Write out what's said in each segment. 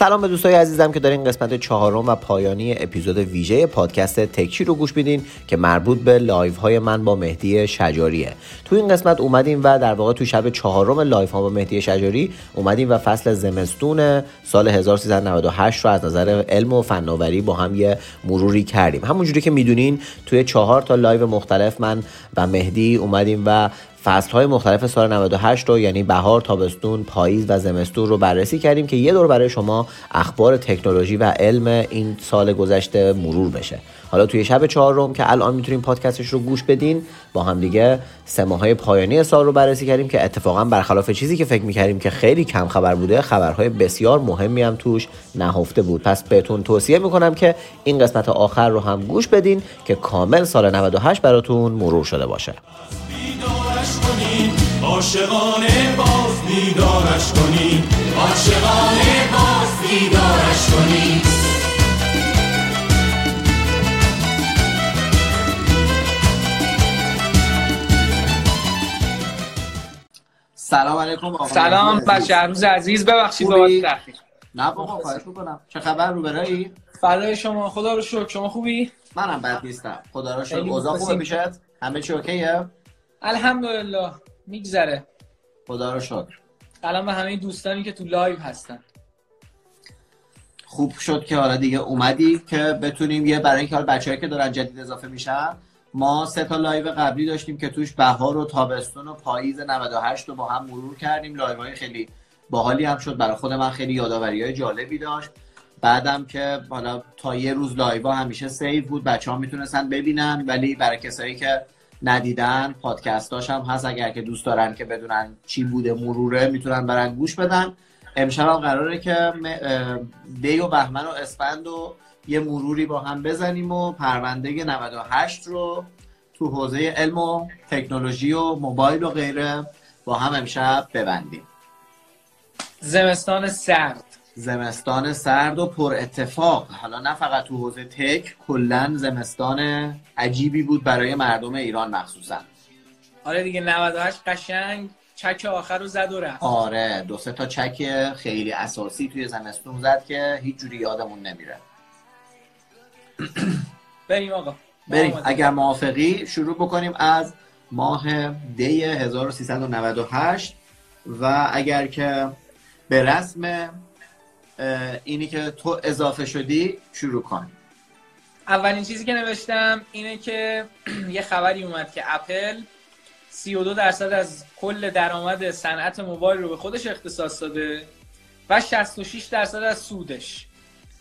سلام به دوستای عزیزم که دارین قسمت چهارم و پایانی اپیزود ویژه پادکست تکچی رو گوش میدین که مربوط به live های من با مهدی شجاریه. تو این قسمت اومدیم و در واقع تو شب چهارم live ها با مهدی شجاری اومدیم و فصل زمستون سال 1398 رو از نظر علم و فناوری با هم یه مروری کردیم. همونجوری که می‌دونین توی چهار تا live مختلف من و مهدی اومدیم و فصل های مختلف سال 98 رو یعنی بهار، تابستون، پاییز و زمستون رو بررسی کردیم که یه دور برای شما اخبار تکنولوژی و علم این سال گذشته مرور بشه. حالا توی شب چهارم که الان می‌تونیم پادکستش رو گوش بدین با هم دیگه سه های پایانی سال رو بررسی کردیم که اتفاقا برخلاف چیزی که فکر می‌کردیم که خیلی کم خبر بوده خبرهای بسیار مهمی هم توش نهفته بود پس بهتون توصیه می‌کنم که این قسمت آخر رو هم گوش بدین که کامل سال 98 براتون مرور شده باشه عاشقانه باز بیدارش کنی. عاشقانه باز بیدارش کنی. سلام علیکم آقا سلام بچه روز عزیز ببخشید بابت تاخیر نه بابا خواهش می‌کنم. چه خبر رو برایی فدای شما خدا رو شکر. شما خوبی؟ منم بد نیستم. خدا رو شکر. اوضاع خوبه می‌شد همه چی اوکیه؟ الحمدلله. میگذره. خدا رو شکر. الان به همه دوستانی که تو live هستن. خوب شد که حالا دیگه اومدی که بتونیم یه برای اینکه بچه‌ای که دارن جدید اضافه میشن ما سه تا live قبلی داشتیم که توش بهار و تابستون و پاییز 98 رو با هم مرور کردیم. live های خیلی باحالی هم شد برای خود من خیلی یادآوری های جالبی داشت. بعدم که حالا تا یه روز live همیشه save بود بچه ها می‌تونستن ببینن ولی برای کسایی که ندیدن. پادکستاش هم هست. اگر که دوست دارن که بدونن چی بوده مروره می‌تونن برن گوش بدن. امشب هم قراره که دی و بهمن و اسفند و یه مروری با هم بزنیم و پرونده 98 رو تو حوزه علم و تکنولوژی و موبایل و غیره با هم امشب ببندیم. زمستان سرد. زمستان سرد و پر اتفاق. حالا نه فقط تو حوزه تک کلا زمستان عجیبی بود برای مردم ایران مخصوصا. آره دیگه 98 قشنگ چک آخر رو زد و رفت. آره دو سه تا چک خیلی اساسی توی زمستون زد که هیچ جوری یادمون نمیره. بریم آقا. بریم. اگر موافقی شروع بکنیم از ماه دی 1398 و اگر که به رسم اینی که تو اضافه شدی شروع کن. اولین چیزی که نوشتم اینه که یه خبری اومد که اپل 32 درصد از کل درآمد صنعت موبایل رو به خودش اختصاص داده و 66 درصد از سودش.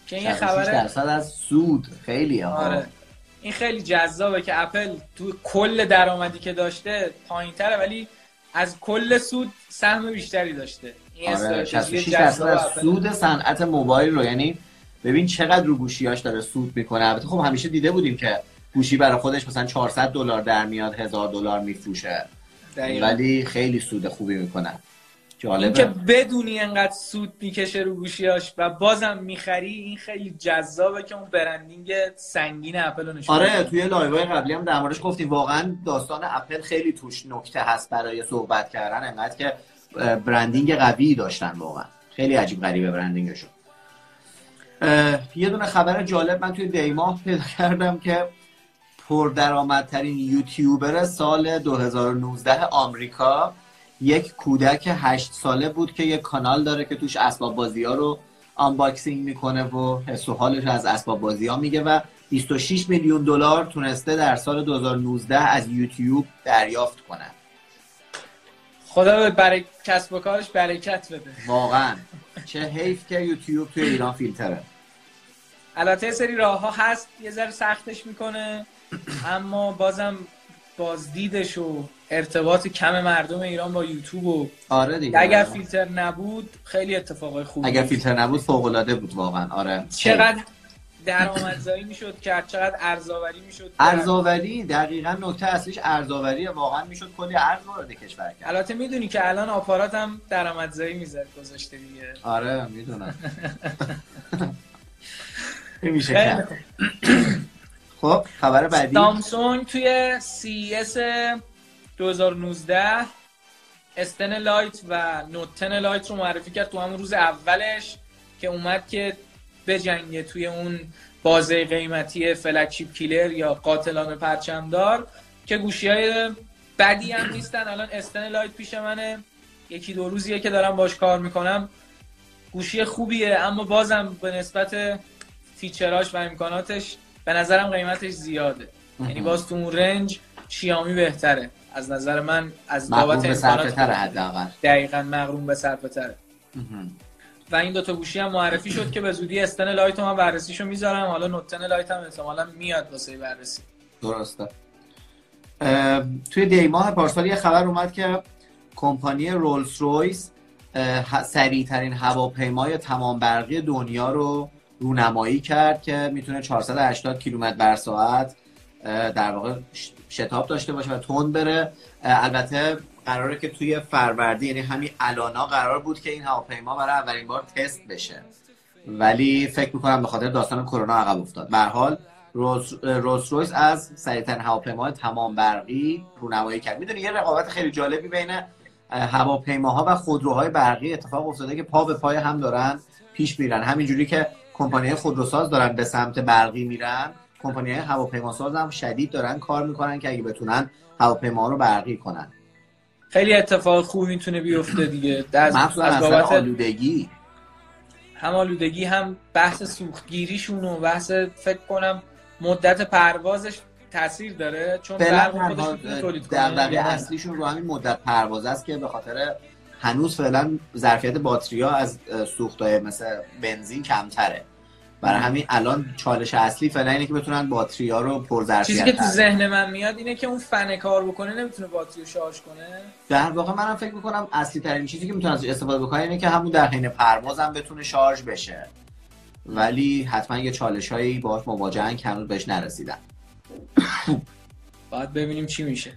که این خبر درصد از سود. خیلی آره. این خیلی جذابه که اپل تو کل درآمدی که داشته پایینتره ولی از کل سود سهم بیشتری داشته. آره 66 درصد سود صنعت موبایل رو یعنی ببین چقدر رو گوشیاش داره سود می‌کنه. البته خب همیشه دیده بودیم که گوشی برای خودش مثلا 400 دلار در میاد هزار دلار میفروشه. ولی خیلی سود خوبی می‌کنه. جالبه. که بدونی انقدر سود می‌کشه رو گوشیاش و بازم می‌خری این خیلی جذابه که اون branding سنگین اپل رو نشون آره توی live قبلی هم در موردش گفتیم واقعا داستان اپل خیلی توش نکته هست برای صحبت کردن. انقدر که branding قوی داشتن واقعا. خیلی عجیب غریبه branding شون. یه دونه خبر جالب من توی دیماه پیدا کردم که پردرآمدترین یوتیوبر سال 2019 آمریکا یک کودک هشت ساله بود که یک کانال داره که توش اسباب بازی ها رو unboxing می‌کنه و حس و حالش از اسباب بازی ها میگه و 26 میلیون دلار تونسته در سال 2019 از یوتیوب دریافت کنه. خدا برای کسب و کارش برکت بده. واقعا. چه حیف که یوتیوب توی ایران فیلتره. البته سری راه ها هست یه ذره سختش می‌کنه اما بازم بازدیدش و ارتباط کم مردم ایران با یوتیوب و آره دیگه. اگر فیلتر نبود خیلی اتفاقای خوبی اگر فیلتر نبود فوق العاده بود واقعا. آره. چقدر درآمدزایی می‌شد کرد چقدر ارزآوری می‌شد ارزآوری دقیقا نکته اصلیش ارزآوری واقعا می‌شد کلی ارز وارد کشور کرد. البته می‌دونی که الان آپارات هم درآمدزایی می‌ذاره گذاشته دیگه. آره می‌دونم. میشه خب خبر بعدی. سامسونگ توی CES 2019 S10 Lite و Note 10 Lite رو معرفی کرد تو همون روز اولش که اومد که بجنگه توی اون بازه قیمتی flagship killer یا قاتلان پرچمدار که گوشی های بدی هم نیستن. الان S10 Lite پیش منه. یکی دو روزیه که دارم باش کار می‌کنم. گوشی خوبیه اما بازم به نسبت feature اش و امکاناتش به نظرم قیمتش زیاده. یعنی باز تو اون range شیائومی بهتره. از نظر من از بابت امکانات حداقل. دقیقاً مقرون به صرفه تره و این دوتا گوشی هم معرفی شد که به زودی S10 Lite من بررسیشو می‌ذارم. حالا Note 10 Lite هم احتمالا میاد واسه بررسی. درسته. توی دی ماه پارسال یه خبر اومد که کمپانی رولز رویس سریع ترین هواپیمای تمام برقی دنیا رو رونمایی کرد که می‌تونه 480 کیلومتر بر ساعت در واقع شتاب داشته باشه و تند بره. البته قراره که توی فروردی یعنی همین الانا قرار بود که این هواپیما برای اولین بار تست بشه. ولی فکر می‌کنم به خاطر داستان کرونا عقب افتاد. به حال روز رویس از سریعترین هواپیما تمام برقی رونمایی کرد. می‌دونی یه رقابت خیلی جالبی بین هواپیماها و خودروهای برقی اتفاق افتاده که پا به پای هم دارن پیش میرن. همینجوری که کمپانی خودروساز دارن به سمت برقی میرن کمپانی هواپیماساز هم شدید دارن کار می‌کنن که اگه بتونن هواپیما رو برقی کنن. خیلی اتفاق خوبی می‌تونه بیفته دیگه. از, از بابت آلودگی. هم آلودگی هم بحث سوختگیریشون و بحث فکر کنم مدت پروازش تاثیر داره چون برق خودش تولید کنه. اصلیشون رو همین مدت پرواز است که به خاطر هنوز فعلا ظرفیت باتری ها از سوختای مثل بنزین کمتره. برای همین الان چالش اصلی فعلا اینه که بتونن باتری ها رو پر چیزی که تو ذهن من میاد اینه که اون فن کار بکنه نمی‌تونه باتری رو شارژ کنه. در واقع منم فکر می‌کنم اصلی ترین چیزی که می‌تونه ازش استفاده بکنه اینه که همون در حین پرواز هم بتونه شارژ بشه. ولی حتما یه چالش هایی باش مواجهن که هنوز بهش نرسیدن. باید ببینیم چی میشه.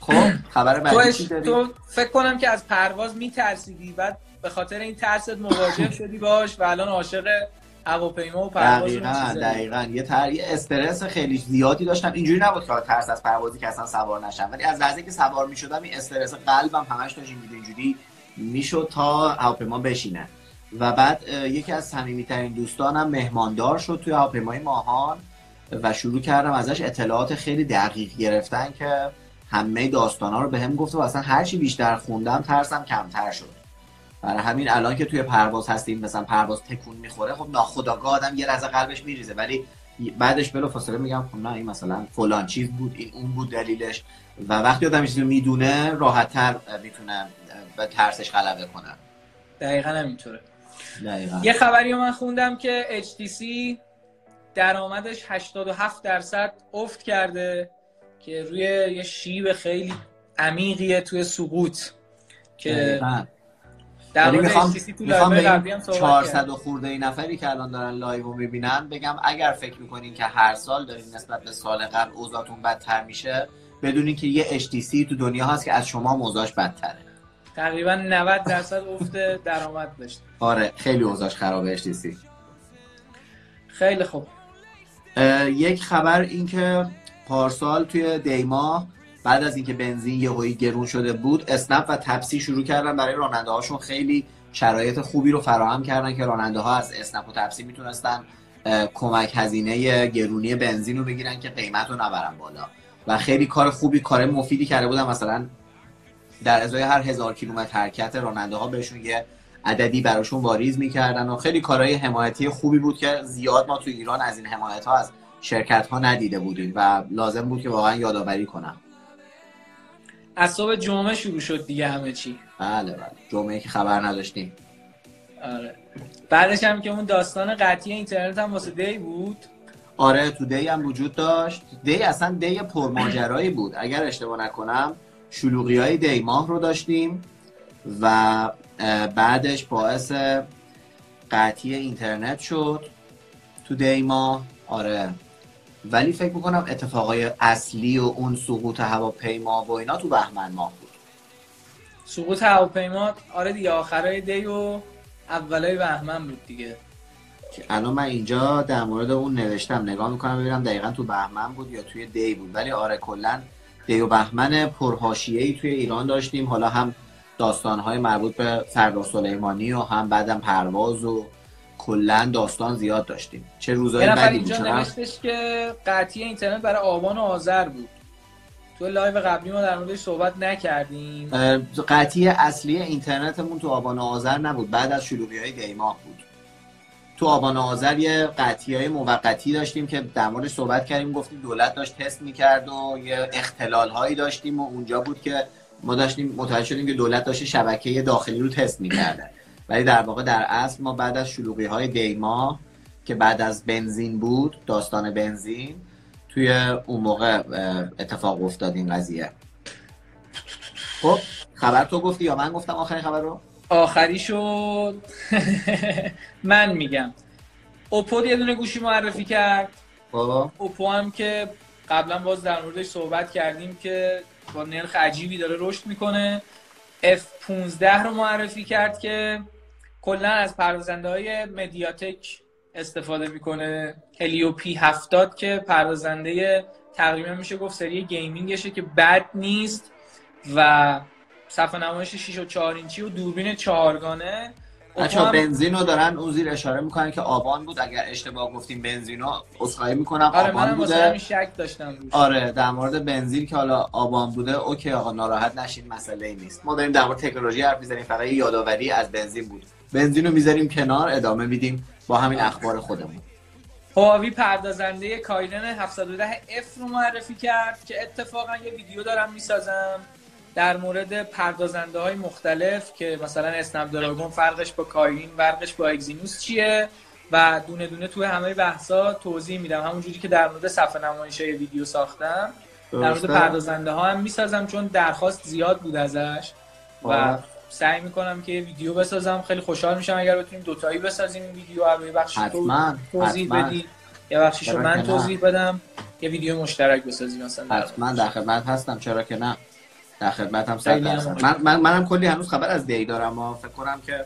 خب خبر بعدی تو فکر کنم که از پرواز میترسیدی بعد به خاطر این ترست مواجه شدی باش و الان عاشق هواپیما و پرواز دقیقاً دقیقاً. یه تر... یه استرس خیلی زیادی داشتم. اینجوری نبود که ترس از پروازی که اصلا سوار نشم. ولی از لحظه که سوار می‌شدم این استرس قلبم همش داشت اینجوری می‌شد تا هواپیما بشینه. و بعد یکی از صمیمیترین دوستانم مهماندار شد توی هواپیمای ماهان و شروع کردم ازش اطلاعات خیلی دقیق گرفتن که همه داستان ها رو به هم گفت و اصلا هرچی بیشتر خوندم ترسم کمتر شد. برای همین الان که توی پرواز هستیم مثلا پرواز تکون می‌خوره خب ناخداگاه آدم یه رز قلبش میریزه. ولی بعدش بلو فاصله میگم خب نه این مثلا فلان چیز بود این اون بود دلیلش. و وقتی آدم چیزی می‌دونه راحتتر می‌تونه به ترسش غلبه کنه. دقیقا همینطوره. دقیقا. یه خبری من خوندم که HTC درآمدش 87 درصد افت کرده که روی یه شیب خیلی عمیقیه توی سقوط. که در یعنی می‌خوام می‌خوام 400 و خورده ای نفری که الان دارن live رو می‌بینن بگم اگر فکر می‌کنین که هر سال دارین نسبت به سال قبل اوضاعتون بدتر میشه بدونین که یه HTC تو دنیا هست که از شما موضوعش بدتره. تقریبا 90 درصد افت درآمد داشت آره خیلی اوضاعش خرابه HTC خیلی خوب. یک خبر این که پارسال توی دیما بعد از اینکه بنزین یهویی گرون شده بود اسنپ و تپسی شروع کردن برای راننده هاشون خیلی شرایط خوبی رو فراهم کردن که راننده ها از اسنپ و تپسی می‌تونستن کمک هزینه گرونی بنزین رو بگیرن که قیمت رو نبرن بالا. و خیلی کار خوبی کار مفیدی کرده بودن. مثلا در ازای هر هزار کیلومتر حرکت راننده ها بهشون یه عددی براشون واریز می‌کردن و خیلی کارهای حمایتی خوبی بود که زیاد ما تو ایران از این حمایت ها از شرکت ها ندیده بودیم و لازم بود که واقعا یادآوری کنم. صبح جمعه شروع شد دیگه همه چی. بله بله. جمعه که خبر نداشتیم. آره. بعدش هم که اون داستان قطعی اینترنت هم واسه دی بود. آره تو دی هم وجود داشت. دی اصلا دی پرماجرایی بود. اگر اشتباه نکنم شلوغی های دی ماه رو داشتیم و بعدش باعث قطعی اینترنت شد تو دی ماه. آره. ولی فکر می‌کنم اتفاقای اصلی و اون سقوط هواپیما و اینا تو بهمن ماه بود. سقوط هواپیما آره دیگه آخرای دی و اولای بهمن بود دیگه. الان من اینجا در مورد اون نوشتم نگاه می‌کنم ببینم دقیقا تو بهمن بود یا توی دی بود. ولی آره کلا دی و بهمن پرهاشیه‌ای توی ایران داشتیم. حالا هم داستانهای مربوط به سردار سلیمانی و هم بعدم پرواز و کلا داستان زیاد داشتیم. چه روزای یه نفر بدی اینجا بود نوشتش که قطعی اینترنت برای آبان و آذر بود. تو live قبلی ما در موردش صحبت نکردیم. قطعی اصلی اینترنتمون تو آبان و آذر نبود. بعد از شلوغی های دیماه بود. تو آبان و آذر یه قطعی های موقتی داشتیم که در موردش صحبت کردیم. گفتیم دولت داشت تست می‌کرد و یه اختلال هایی داشتیم و اونجا بود که ما داشتیم متوجه شدیم که دولت داشت شبکه داخلی رو تست می‌کرده. ولی در واقع در اصل ما بعد از شلوغی های دیما که بعد از بنزین بود داستان بنزین توی اون موقع اتفاق افتاد این قضیه. خب خبر تو گفتی یا من گفتم آخرین خبر رو؟ آخری شد. من میگم. اوپو یه دونه گوشی معرفی کرد. خب اوپو هم که قبلا باز در موردش صحبت کردیم که با نرخ عجیبی داره رشد می‌کنه. F15 رو معرفی کرد که کلا از پردازنده های مدیاتک استفاده می‌کنه. Helio P70 که پردازنده تقریبا میشه گفت سری gaming شه که بد نیست و صفحه نمایش 6 و 4 اینچی و دوربین چهارگانه. بچه هم- بنزین رو دارن. اون زیر اشاره می‌کنن که آبان بود. اگر اشتباه گفتیم بنزین رو عذرخواهی می‌کنم. آره آبان بوده. شک داشتم. روش آره در مورد بنزین که حالا آبان بوده OK آقا ناراحت نشین مسئله ای نیست. ما داریم در مورد تکنولوژی حرف می‌زنیم. فقط یادآوری از بنزین بود. بنزین رو می‌ذاریم کنار ادامه میدیم با همین اخبار خودمون هواوی پردازنده کایلن 710 F رو معرفی کرد که اتفاقا یه ویدیو دارم می‌سازم در مورد پردازنده های مختلف که مثلا اسنپ دراگون فرقش با کایلین فرقش با اگزینوس چیه و دونه دونه توی همه بحثا توضیح میدم همونجوری که در مورد صفحه نمایش های ویدیو ساختم در مورد؟ پردازنده ها هم می‌سازم چون درخواست زیاد بود ازش و آره. سعی می‌کنم که یه ویدیو بسازم. خیلی خوشحال میشم اگر بتونیم دوتایی بسازیم این ویدیو رو یه بخشی تو توضیح بدی یه بخشیشو چرا من؟ توضیح بدم. یه ویدیو مشترک بسازیم مثلا حتما در خدمت هستم. چرا که نه. در صد هم عالی. من, من منم کلی هنوز خبر از دی دارم و فکر کنم که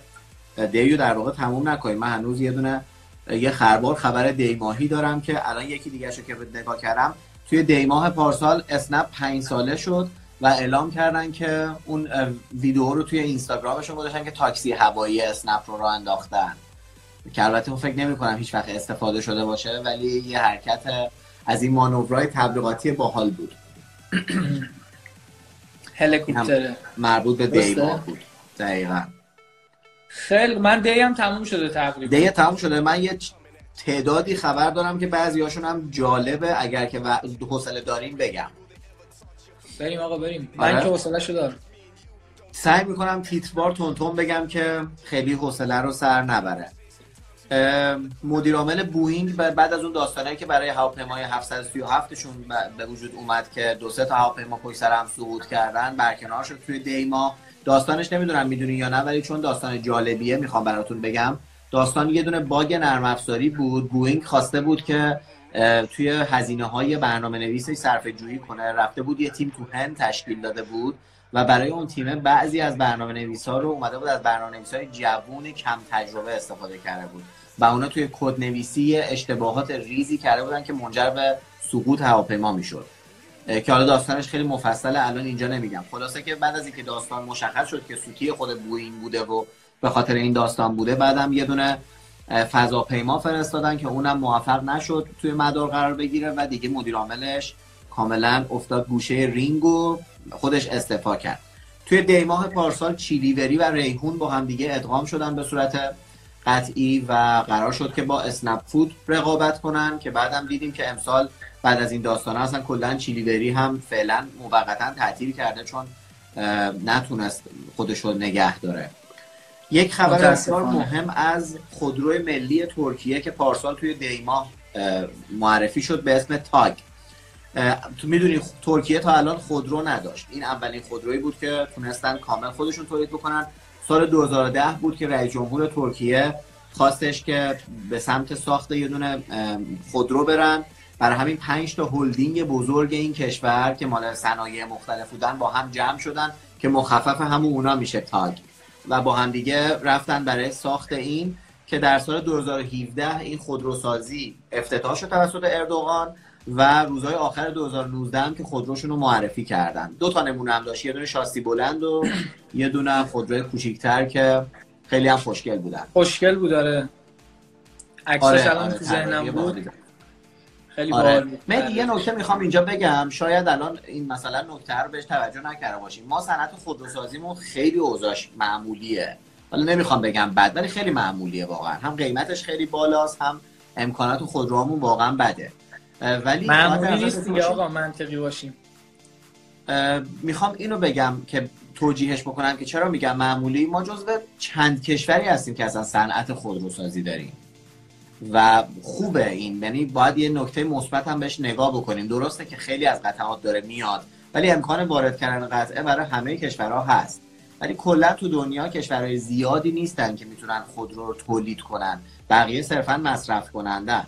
دیو در واقع تموم نکنیم. من هنوز یه دونه یه خربار خبر دی ماهی دارم که الان یکی دیگه شو که نگاه کردم توی دی ماه پارسال اسنپ پنج ساله شد. و اعلام کردن که اون ویدیو رو توی اینستاگرامشون گذاشتن که تاکسی هوایی اسنپ رو راه انداختن. که البته اون فکر نمی کنم هیچ وقت استفاده شده باشه ولی یه حرکت از این مانورهای تبلیغاتی باحال بود. هلیکوپتره. مربوط به درسته؟ دی ماه بود. دقیقا. خیلی من دی هم تموم شده تقریبا دی تموم شده. من یه تعدادی خبر دارم که بعضی هاشون هم جالبه اگر که حوصله داریم بگم. بریم آقا بریم. من آره. که حوصله دارم. سعی می‌کنم تیتروار براتون بگم که خیلی حوصله رو سر نبره. اه، مدیر عامل بوینگ بعد از اون داستانه که برای هواپیمای 737 شون به وجود اومد که دو سه تا هواپیما پشت سر هم سقوط کردن برکنار شد توی دیما داستانش نمی‌دونم می‌دونی یا نه ولی چون داستان جالبیه می‌خوام براتون بگم. داستان یه دونه bug نرم افزاری بود. بوینگ خواسته بود که توی هزینه های برنامه نویسش صرفه جویی کنه. رفته بود یه تیم تو هند تشکیل داده بود و برای اون تیمه بعضی از برنامه نویس ها رو اومده بود از برنامه نویس های جوون کم تجربه استفاده کرده بود. و اونا توی کد نویسی اشتباهات ریزی کرده بودن که منجر به سقوط هواپیما می‌شد. که حالا داستانش خیلی مفصله الان اینجا نمیگم. خلاصه که بعد از اینکه داستان مشخص شد که سوتی خود بوئینگ بوده و به خاطر این داستان بوده بعدم یه دونه فضاپیما فرستادن که اونم موفق نشد توی مدار قرار بگیره و دیگه مدیر عاملش کاملا افتاد گوشه رینگ و خودش استعفا کرد. توی دیماه پارسال چیلیوری و ریحون با هم دیگه ادغام شدن به صورت قطعی و قرار شد که با اسنپ فود رقابت کنن که بعدم دیدیم که امسال بعد از این داستانه اصلا کلا چیلیوری هم فعلا موقتا تعطیل کرده چون نتونست خودش رو نگه داره. یک خبر بسیار. مهم از خودروی ملی ترکیه که پارسال توی دیما معرفی شد به اسم تاگ. تو می‌دونی ترکیه تا الان خودرو نداشت. این اولین خودرویی بود که تونستن کامل خودشون تولید بکنن. سال 2010 بود که رئیس جمهور ترکیه خواستش که به سمت ساخت یه دونه خودرو برن. برای همین پنج تا هلدینگ بزرگ این کشور که مال صنایع مختلف بودن با هم جمع شدن که مخفف همون اونا میشه تاگ. و با هم دیگه رفتن برای ساخت این که در سال 2017 این خودروسازی افتتاح شد توسط اردوغان و روزهای آخر 2019 هم که خودروشون رو معرفی کردن. دو تا نمونه هم داشت. یه دونه شاسی بلند و یه دونه خودروی کوچیکتر که خیلی هم خوشگل بودن. خوشگل بود داره عکساش آره، الان آره، تو ذهنم بود. خیلی آره. من یه نکته می‌خوام اینجا بگم. شاید الان این مثلا نکته رو بهش توجه نکرده باشیم. ما صنعت خودروسازیمون خیلی اوضاعش معمولیه. حالا نمی‌خوام بگم بد ولی خیلی معمولیه واقعا. هم قیمتش خیلی بالاست هم امکانات خودروامون واقعا بده. ولی معمولی نیست دیگه آقا منطقی باشیم. می‌خوام اینو بگم که توجیهش بکنم که چرا میگم معمولی؟ ما جزو چند کشوری هستیم که اصلا صنعت خودروسازی داریم. و خوبه این. یعنی باید یه نکته مثبت هم بهش نگاه بکنیم. درسته که خیلی از قطعات داره میاد ولی امکان وارد کردن قطعه برای همه کشورها هست. ولی کلا تو دنیا کشورهای زیادی نیستن که می‌تونن خودرو رو تولید کنن. بقیه صرفا مصرف کنندن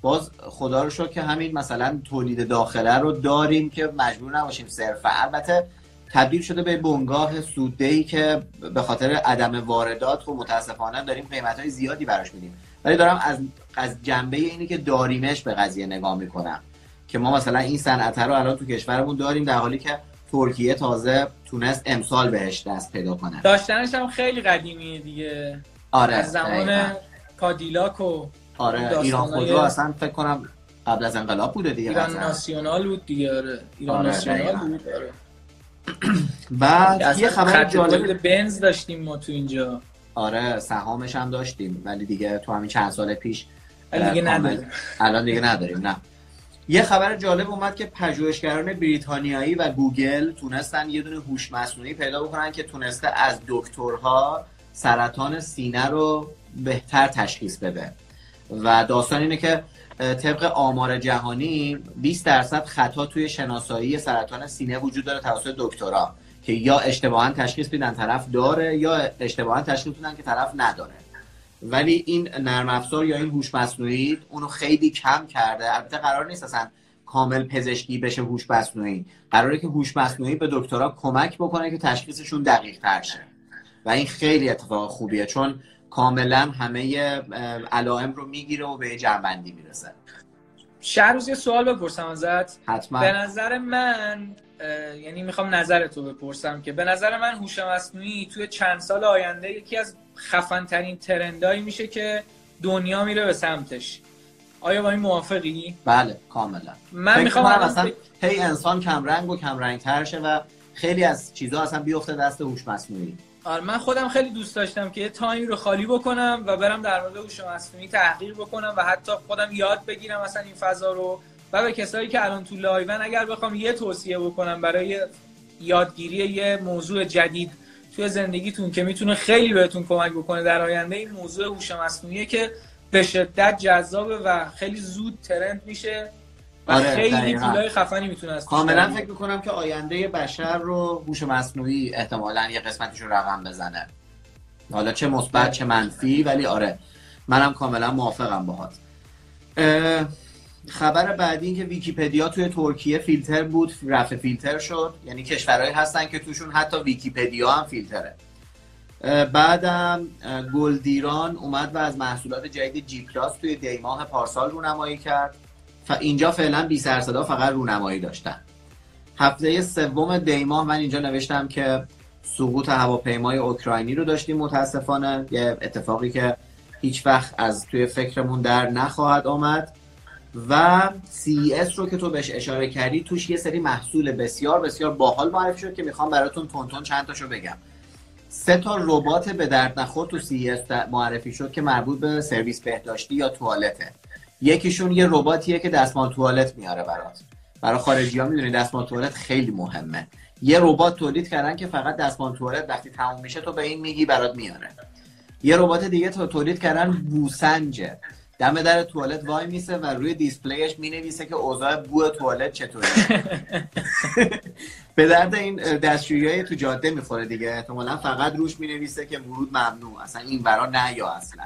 باز خدا رو شکر که همین مثلا تولید داخله رو داریم که مجبور نباشیم صرفا البته تبدیل شده به بنگاه سوددهی که به خاطر عدم واردات و متاسفانه داریم قیمت های زیادی براش میدیم. ولی دارم از از جنبه اینی که داریمش به قضیه نگاه می‌کنم. که ما مثلا این صنعت رو الان تو کشورمون داریم در حالی که ترکیه تازه تونست امسال بهش دست پیدا کنه. داشتنش هم خیلی قدیمیه دیگه. آره از زمان کادیلاک و آره ایران خودرو اصلا فکر کنم قبل از انقلاب بوده دیگه ایران ناسیونال بود دیگه آره. ایران آره ناسیونال بود آره. بعد یه خبر جالب بنز داشتیم ما تو اینجا. آره سهامش هم داشتیم ولی دیگه تو همین چند سال پیش دیگه نداریم. الان دیگه نداریم نه. یه خبر جالب اومد که پژوهشگران بریتانیایی و گوگل تونستن یه دونه هوش مصنوعی پیدا بکنن که تونسته از دکترها سرطان سینه رو بهتر تشخیص بده. و داستان اینه که طبق آمار جهانی 20 درصد خطا توی شناسایی سرطان سینه وجود داره توسط دکترا که یا اشتباها تشخیص میدن طرف داره یا اشتباها تشخیص میدن که طرف نداره. ولی این نرم افزار یا این هوش مصنوعی اونو خیلی کم کرده. البته قرار نیست اصلا کامل پزشکی بشه هوش مصنوعی. قراره که هوش مصنوعی به دکترا کمک بکنه که تشخیصشون دقیق تر شه. و این خیلی اتفاق خوبیه چون کاملا همه علائم رو می‌گیره و به جنبندی می‌رسه. شهر روز یه سوال بپرسم ازت. حتما. به نظر من یعنی می‌خوام نظر تو بپرسم که به نظر من هوش مصنوعی توی چند سال آینده یکی از خفن ترین ترندایی میشه که دنیا میره به سمتش. آیا با این موافقی؟ بله کاملا. من می‌خوام اصلا هی انسان کم رنگ و کم رنگ تر شه و خیلی از چیزها اصلا بیفته دست هوش مصنوعی. آره من خودم خیلی دوست داشتم که یه تایمی رو خالی بکنم و برم در مورد هوش مصنوعی تحقیق بکنم و حتی خودم یاد بگیرم مثلا این فضا رو. و به کسایی که الان تو لایون اگر بخوام یه توصیه بکنم برای یادگیری یه موضوع جدید توی زندگیتون که می‌تونه خیلی بهتون کمک بکنه در آینده این موضوع هوش مصنوعیه که به شدت جذابه و خیلی زود trend میشه. آره خیلی پولای خفنی می‌تونه از کاملا فکر می‌کنم که آینده بشر رو هوش مصنوعی احتمالا یه قسمتش رو رقم بزنه. حالا چه مثبت چه منفی ولی آره منم کاملا موافقم باهات. خبر بعدی این که ویکیپدیا توی ترکیه فیلتر بود رفع فیلتر شد. یعنی کشورهایی هستن که توشون حتی ویکیپدیا هم فیلتره. بعدم گلدیران اومد و از محصولات جدید جی پلاس توی دیماه پارسال رونمایی کرد. اینجا فعلا بی سرصدا فقط رونمایی داشتن. هفته سوم دیماه من اینجا نوشتم که سقوط هواپیمای اوکراینی رو داشتیم متاسفانه. یه اتفاقی که هیچ وقت از توی فکرمون در نخواهد آمد. و CES رو که تو بهش اشاره کردی توش یه سری محصول بسیار بسیار باحال معرفی شد که می‌خوام براتون تون چند تاشو بگم. سه تا ربات به درد نخور تو CES معرفی شد که مربوط به سرویس بهداشتی یا توالته. یکیشون یه رباتیه که دستمال توالت میاره برات. برای خارجی ها می‌دونی دستمال توالت خیلی مهمه. یه ربات تولید کردن که فقط دستمال توالت وقتی تموم میشه تو به این میگی برات میاره. یه ربات دیگه تولید کردن بوسنجه. دم در توالت وای میسه و روی دیسپلیش می‌نویسه که اوضاع بو توالت چطوره. به درد این دستشویی تو جاده می‌خوره دیگه. احتمالا فقط روش می‌نویسه که ورود ممنوع. اصلا این برا نه یا اصلا.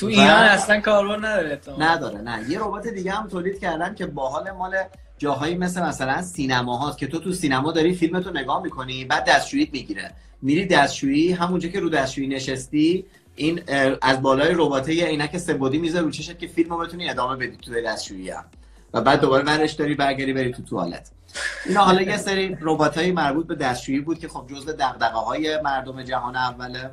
تو ایران اصلا کاربر نداره نداره نه. یه ربات دیگه هم تولید کردن که باحال مال جاهایی مثل مثلا سینما هاست که تو تو سینما داری فیلمتو نگاه می‌کنی بعد دستشوییت می‌گیره. میری دستشویی همونجا که رو دستشویی نشستی این از بالای رباته یه عینک سبودی می‌ذاره رو چشت که فیلمو بتونی ادامه بدی تو دستشویی هم. و بعد دوباره ورش داری برگردی بری تو توالت. اینا حالا یه سری رباتای مربوط به دستشویی بود که خب جزء دغدغه‌های مردم جهان اوله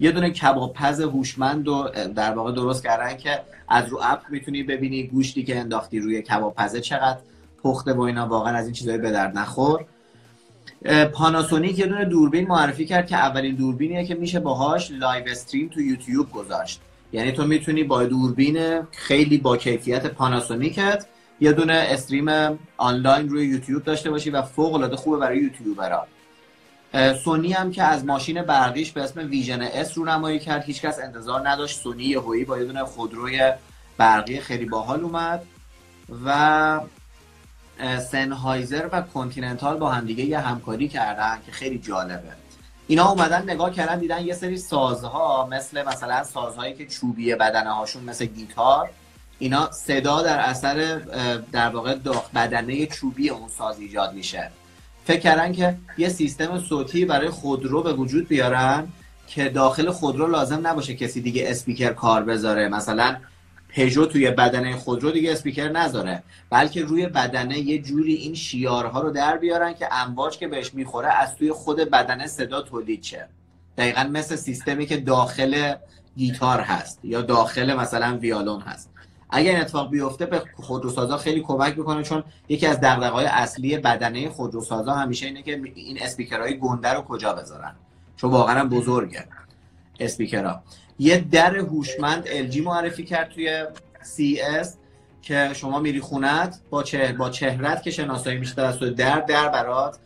یه دونه کباب پز هوشمند رو در واقع درست کردن که از رو app می‌تونی ببینی گوشتی که انداختی روی کباب پزه چقدر پخته و اینا واقعا از این چیزایی به درد نخور. پاناسونیک یه دونه دوربین معرفی کرد که اولین دوربینیه که میشه باهاش live stream تو یوتیوب گذاشت. یعنی تو می‌تونی با دوربین خیلی با کیفیت پاناسونیکت یه دونه stream آنلاین روی یوتیوب داشته باشی و فوق العاده خوبه برای یوتیوبرها. سونی هم که از ماشین برقیش به اسم Vision-S رو نمایی کرد هیچکس انتظار نداشت. سونی یهویی با یه دونه خودروی برقی خیلی باحال اومد و سنهایزر و کنتیننتال با همدیگه یه همکاری کردن که خیلی جالبه. اینا اومدن نگاه کردن دیدن یه سری سازها مثل مثلا سازهایی که چوبی بدنه هاشون مثل گیتار اینا صدا در اثر در واقع بدنه چوبی اون ساز ایجاد میشه. فکر کردن که یه سیستم صوتی برای خودرو به وجود بیارن که داخل خودرو لازم نباشه کسی دیگه اسپیکر کار بذاره. مثلا پژو توی بدنه خودرو دیگه اسپیکر نذاره. بلکه روی بدنه یه جوری این شیارها رو در بیارن که امواج که بهش می‌خوره از توی خود بدنه صدا تولید شه. دقیقا مثل سیستمی که داخل گیتار هست یا داخل مثلا ویالون هست. اگر این اتفاق بیفته به خودروسازا خیلی کمک می‌کنه چون یکی از دغدغه‌های اصلی بدنه خودروسازا همیشه اینه که این اسپیکرهای گنده رو کجا بذارن. چون واقعا بزرگه اسپیکرها. یه در هوشمند LG معرفی کرد توی CES که شما میری خونت با چهر با چهرت که شناسایی میشه توسط در در برات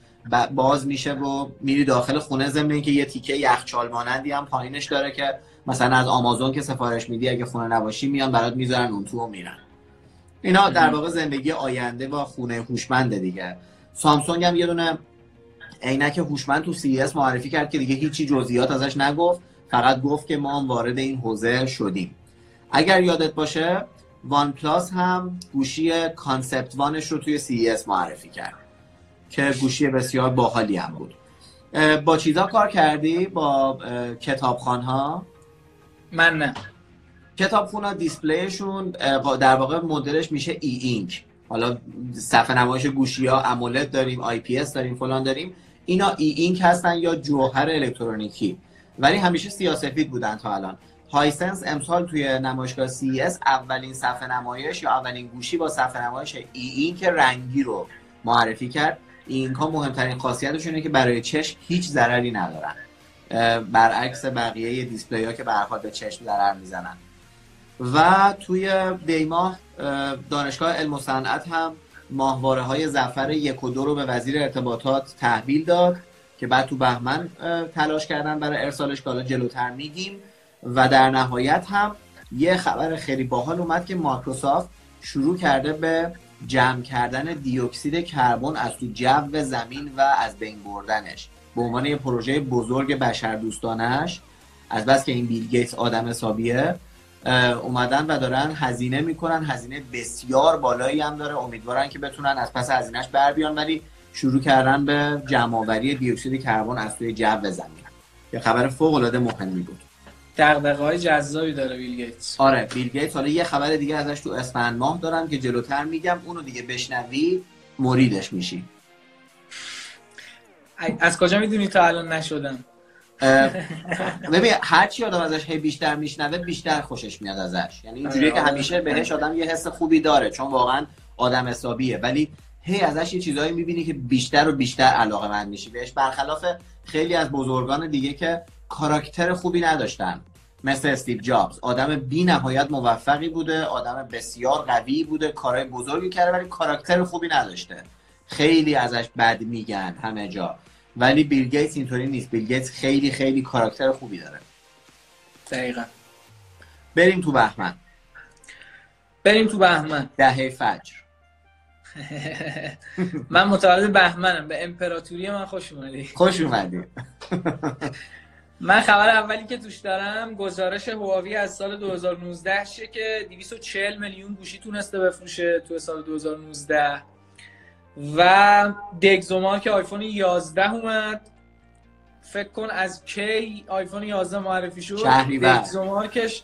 باز میشه و میری داخل خونه ضمن که یه تیکه یخچال مانندی هم پایینش داره که مثلا از آمازون که سفارش میدی اگه خونه نباشی میان برات می‌ذارن اون تو و میرن. اینا در واقع زندگی آینده با خونه هوشمنده دیگه. سامسونگ هم یه دونه عینک هوشمند تو CES معرفی کرد که دیگه هیچی جزئیات ازش نگفت. فقط گفت که ما هم وارد این حوزه شدیم. اگر یادت باشه وان پلاس هم گوشی Concept One ش رو توی CES معرفی کرد که گوشی بسیار باحالی هم بود. با چیزا کار کردی؟ با کتابخوان ها من نه. کتابخونه display شون در واقع مدلش میشه E Ink. حالا صفحه نمایش گوشی ها AMOLED داریم IPS داریم فلان داریم. اینا E Ink هستن یا جوهر الکترونیکی. ولی همیشه سیاسفید بودن تا الان. هایسنس امسال توی نمایشگاه CES اولین صفحه نمایش یا اولین گوشی با صفحه نمایش E Ink رنگی رو معرفی کرد. این ها مهمترین خاصیتشون اینه که برای چشم هیچ ضرری ندارن. برعکس بقیه دیسپلی ها که به به چشم ضرر می‌زنن. و توی دیماه دانشگاه علم و صنعت هم ماهواره های زفر یک و دو رو به وزیر ارتباطات تحویل داد که بعد تو بهمن تلاش کردن برای ارسالش که حالا جلوتر میگیم. و در نهایت هم یه خبر خیلی باحال اومد که مایکروسافت شروع کرده به جمع کردن دیوکسید کربن از تو جو زمین و از بین بردنش. به عنوان یه پروژه بزرگ بشر دوستانش از بس که این بیل گیتس آدم حسابیه اومدن و دارن هزینه می‌کنن هزینه بسیار بالایی هم داره. امیدوارن که بتونن از پس هزینهش بر بیان ولی شروع کردن به جمعآوری دیوکسید کربن از توی جو زمین یه خبر فوق العاده مهمی بود. دغدغه های جذابی داره بیل گیتس. آره بیل گیتس حالا یه خبر دیگه ازش تو اسفند ماه دارم که جلوتر میگم اونو دیگه بشنوی مریدش میشی. از کجا می‌دونی تا الان نشدم؟ ببین هر چی آدم ازش هی بیشتر میشنوه بیشتر خوشش میاد ازش. یعنی اینجوریه که آره، همیشه آره. بهش آدم یه حس خوبی داره چون واقعا آدم حسابیه. ولی هی ازش یه چیزایی می‌بینی که بیشتر و بیشتر علاقه من میشی بهش. برخلاف خیلی از بزرگان دیگه که کاراکتر خوبی نداشتن. مثل استیو جابز. آدم بی نهایت موفقی بوده آدم بسیار قوی بوده کارهای بزرگی کرده ولی کاراکتر خوبی نداشته. خیلی ازش بد میگن همه جا. ولی بیل گیتس اینطوری نیست. بیل گیتس خیلی خیلی کاراکتر خوبی داره. دقیقا. بریم تو بهمن. بریم تو بهمن. دهه فجر. من متولد بهمنم. به امپراتوری من خوش اومدی. خوش اومدی. من خبر اولی که توش دارم گزارش هواوی از سال 2019 شه که 240 میلیون گوشی تونسته بفروشه تو سال 2019 و دگزومار که آیفون 11 اومد. فکر کن از کی آیفون 11 معرفی شد؟ دگزومارکش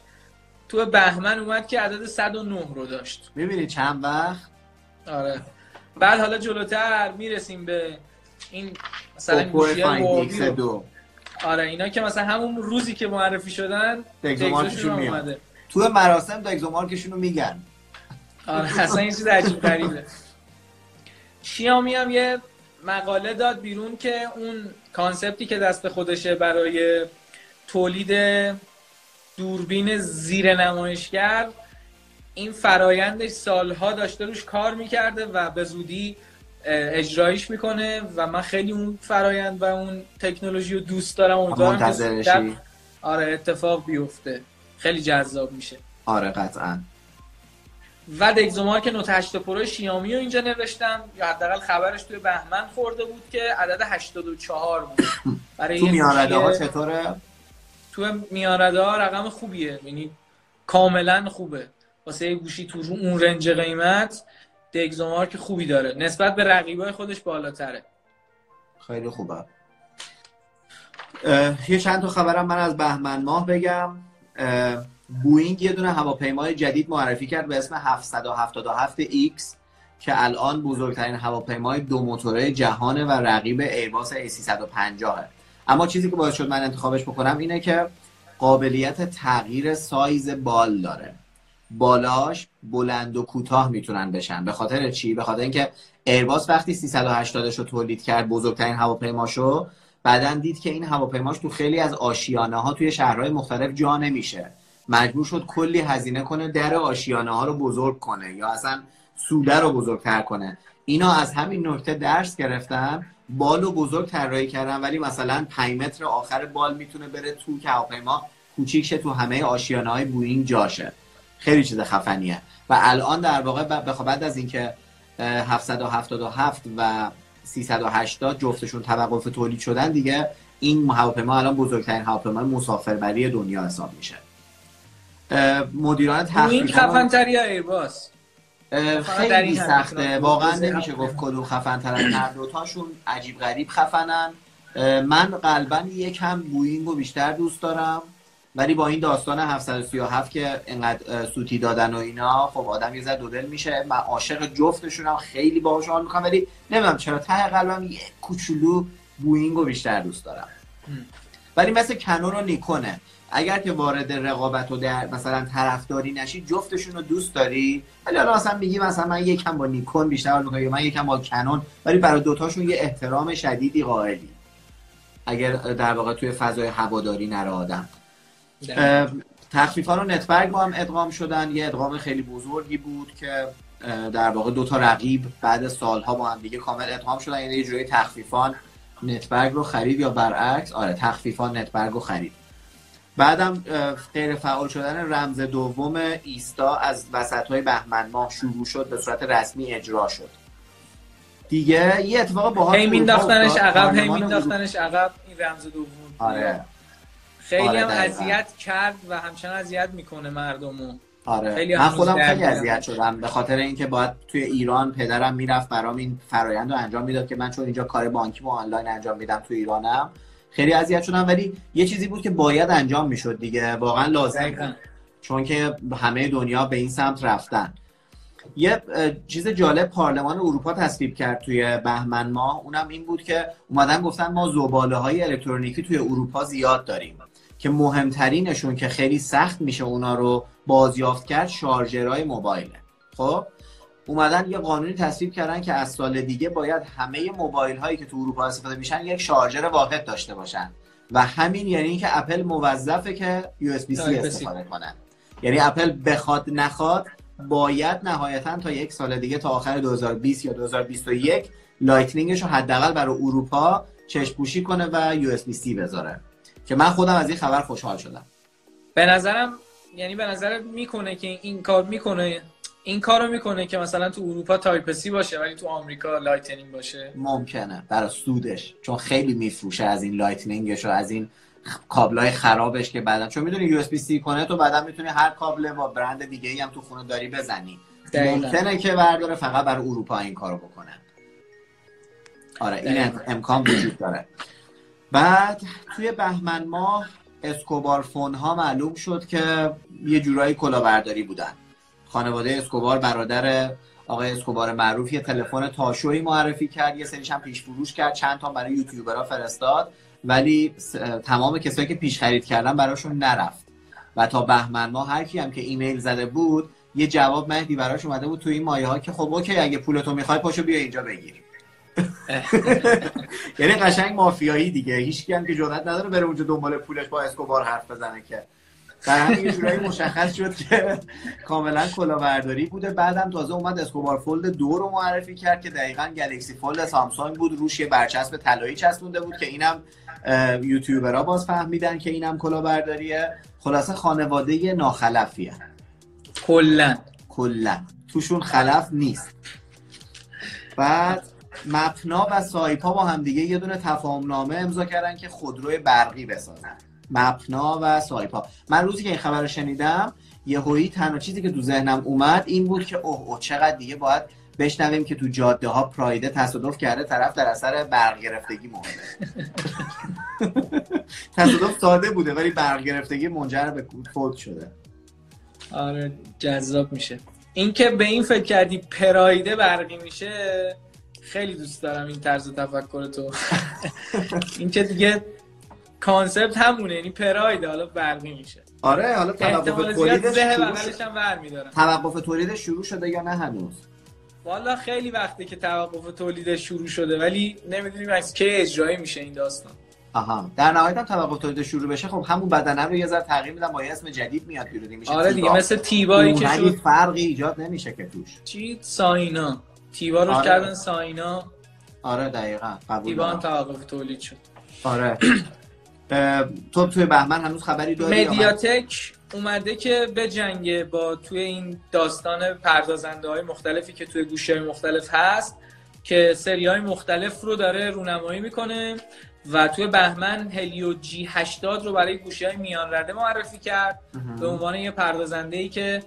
تو بهمن اومد که عدد 109 رو داشت. می‌بینی چند وقت؟ آره. بعد حالا جلوتر می‌رسیم به این مثلا گوشی دو. آره اینا که مثلا همون روزی که معرفی شدن دگزومارکشون میاد. تو مراسم دگزومارکشون رو میگن. آره اصلا این چیز عجیب غریبه. شیامی هم یه مقاله داد بیرون که اون کانسپتی که دست خودشه برای تولید دوربین زیر نمایشگر این فرایندش سالها داشته روش کار می‌کرده و به زودی اجرایش می‌کنه و من خیلی اون فرایند و اون تکنولوژی رو دوست دارم. امیدوارم که آره اتفاق بیفته. خیلی جذاب میشه. آره قطعا. و دگزومار که نوت 8 پرو شیامی رو اینجا نوشتم. یا حداقل خبرش توی بهمن خورده بود که عدد 84 بود. برای تو میانرده ها چطوره؟ تو میانرده ها رقم خوبیه. یعنی کاملا خوبه. واسه گوشی تو اون رنج قیمت دگزومار که خوبی داره. نسبت به رقیبای خودش بالاتره. خیلی خوبه. یه چند تا خبرم من از بهمن ماه بگم. بوینگ یه دونه هواپیمای جدید معرفی کرد به اسم 777X که الان بزرگترین هواپیمای دو موتوره جهانه و رقیب ایرباس A350 اما چیزی که باعث شد من انتخابش بکنم اینه که قابلیت تغییر سایز بال داره. بالاش بلند و کوتاه می‌تونن بشن. به خاطر چی؟ به خاطر اینکه ایرباس وقتی 380 رو تولید کرد بزرگترین هواپیماشو بعدا دید که این هواپیماش تو خیلی از آشیانه ها توی شهرهای مختلف جا نمیشه. مجبور شد کلی هزینه کنه در آشیانه ها رو بزرگ کنه یا اصلا سوده رو بزرگتر کنه. اینا از همین نکته درس گرفتن بال رو بزرگ طراحی کردن ولی مثلا 5 متر آخر بال می‌تونه بره تو که هواپیما کوچیک شه تو همه آشیانه های بوینگ جاشه خیلی چیز خفنیه. و الان در واقع بعد از اینکه 777 و 380 جفتشون توقف تولید شدن دیگه این هواپیما الان بزرگترین هواپیمای مسافربری دنیا حساب میشه. مدیران تحقیق این خفن تری ایرباس خیلی سخته. واقعا نمیشه گفت کدوم خفن ترن هر دوتاشون. عجیب غریب خفنن. من قلبا یکم بوینگ رو بیشتر دوست دارم. ولی با این داستان 737 که انقدر سوتی دادن و اینا خب آدم یه ذره دودل میشه. من عاشق جفتشونم. خیلی باهاش حال می‌کنم. ولی نمی‌دونم چرا ته قلبم یه کوچولو بوینگ رو بیشتر دوست دارم. ولی مثل کنون و نیکونه. اگر که وارد رقابت و در مثلا طرفداری نشی جفتشون رو دوست داری؟ ولی حالا مثلا میگی مثلا من یکم با نیکون بیشتر حال می‌کنم من یکم با کنون ولی برای دوتاشون یه احترام شدیدی قائلی. اگر در واقع توی فضای هواداری نره آدم. تخفیف ها رو نتبرگ با هم ادغام شدن. یه ادغام خیلی بزرگی بود که در واقع دو تا رقیب بعد سالها با هم دیگه کامل ادغام شدن. یعنی یه جوری تخفیفان نتبرگ رو خرید یا برعکس آره تخفیفان نتبرگ رو خرید. بعدم غیر فعال شدن رمز دوم ایستا از وسط های بهمن ماه شروع شد به صورت رسمی اجرا شد. دیگه یه اتفاق باحال هی مینداختنش عقب هی مینداختنش عقب این رمز دوم. آره. خیلی آره هم اذیت کرد و همچنان اذیت می‌کنه مردمو. آره. خیلی من خودم خیلی اذیت شدم به خاطر اینکه باید توی ایران پدرم می‌رفت برام این فرایند رو انجام می‌داد که من چون اینجا کار بانکی و آنلاین انجام میدم توی ایرانم خیلی اذیت شدم ولی یه چیزی بود که باید انجام می‌شد دیگه. واقعا لازم بود چون که همه دنیا به این سمت رفتن. یه چیز جالب پارلمان اروپا تصویب کرد توی بهمن ماه اونم این بود که اومدن گفتن ما زباله های الکترونیکی توی اروپا زیاد داریم. که مهمترینشون که خیلی سخت میشه اونا رو بازیافت کرد شارژرهای موبایله. خب؟ اومدن یه قانونی تصویب کردن که از سال دیگه باید همه موبایل هایی که تو اروپا استفاده میشن یک شارژر واحد داشته باشن. و همین یعنی اینکه اپل موظفه که USB-C استفاده کنن یعنی اپل بخواد نخواد باید نهایتا تا یک سال دیگه تا آخر 2020 یا 2021 Lightning ش رو حداقل برای اروپا چشم پوشی کنه و USB-C بذاره. که من خودم از این خبر خوشحال شدم. به نظرم یعنی به نظر می‌کنه که این کار می‌کنه این کارو می‌کنه که مثلا تو اروپا Type-C باشه ولی تو آمریکا Lightning باشه. ممکنه. برای سودش. چون خیلی میفروشه از این Lightning ش و از این کابلای خرابش که بعدا چون می‌دونی یو اس سی کنه تو بعدا می‌تونی هر کابل با برند دیگه ای هم تو خونه داری بزنی. ممکنه که برداره فقط برای اروپا این کارو بکنه. آره این امکان وجود داره. بعد توی بهمن ماه Escobar Phone ها معلوم شد که یه جورایی کلاهبرداری بودن. خانواده اسکوبار برادر آقای اسکوبار معروف یه تلفن تاشوی معرفی کرد یه سریش هم پیش فروش کرد چند تا برای یوتیوبرها فرستاد ولی تمام کسایی که پیش خرید کردن براشون نرفت. و تا بهمن ماه هر کی هم که ایمیل زده بود یه جواب مهدی براش اومده بود تو این مایه ها که خب okay اگه پولتو می‌خوای پاشو بیا اینجا بگیر. یعنی قشنگ مافیایی دیگه. هیچ هم که جرئت نداره بره اونجا دنبال پولش با اسکوبار حرف بزنه که. در همین یه جورایی مشخص شد که کاملا کلاهبرداری بوده. بعدم تازه اومد Escobar Fold دو رو معرفی کرد که دقیقا Galaxy Fold سامسونگ بود. روش یه برچسب طلایی چسبونده بود که اینم یوتیوبرها باز فهمیدن که اینم کلاهبرداریه. خلاصه خانواده ناخلفیه. کلا. کلا. توشون خلف نیست. بعد مپنا و سایپا با هم دیگه یه دونه تفاهم نامه امضا کردن که خودروی برقی بسازن. مپنا و سایپا من روزی که این خبر رو شنیدم هایی تنها چیزی که تو ذهنم اومد این بود که اوه اوه چقدر دیگه باید بشنویم که تو جاده ها پرایده تصادف کرده طرف در اثر برق گرفتگی مرده تصادف ساده بوده ولی برق گرفتگی منجر به فوت شده. آره جذاب میشه. اینکه به این فکر کردی پرایده برقی میشه خیلی دوست دارم این طرز تفکر تو. اینکه دیگه کانسپت همونه یعنی پراید حالا برقی میشه. آره حالا توقف تولیدش شروع توقف تولید شروع شده یا نه هنوز؟ والا خیلی وقته که توقف تولید شروع شده ولی نمی‌دونیم از کی اجرایی میشه این داستان. آها. در نهایت هم توقف تولید شروع بشه. خب همون بدنه رو یه ذره تغییر میدن با یه اسم جدید میاد بیرون. میشه آره دیگه مثل تیبایی که شد. فرقی ایجاد نمیشه که توش. چی؟ ساینا. تیبا رو آره. کردن ساینا. آره دقیقاً. قبول تیبا هم توقف تولید شد. آره. تو توی بهمن هنوز خبری داری مدیاتک اومده که به جنگ با توی این داستان پردازنده های مختلفی که توی گوشه های مختلف هست که سری های مختلف رو داره رونمایی می‌کنه و توی بهمن هلیو جی 80 رو برای گوشه های میان رده معرفی کرد. به عنوان یه پردازنده ای که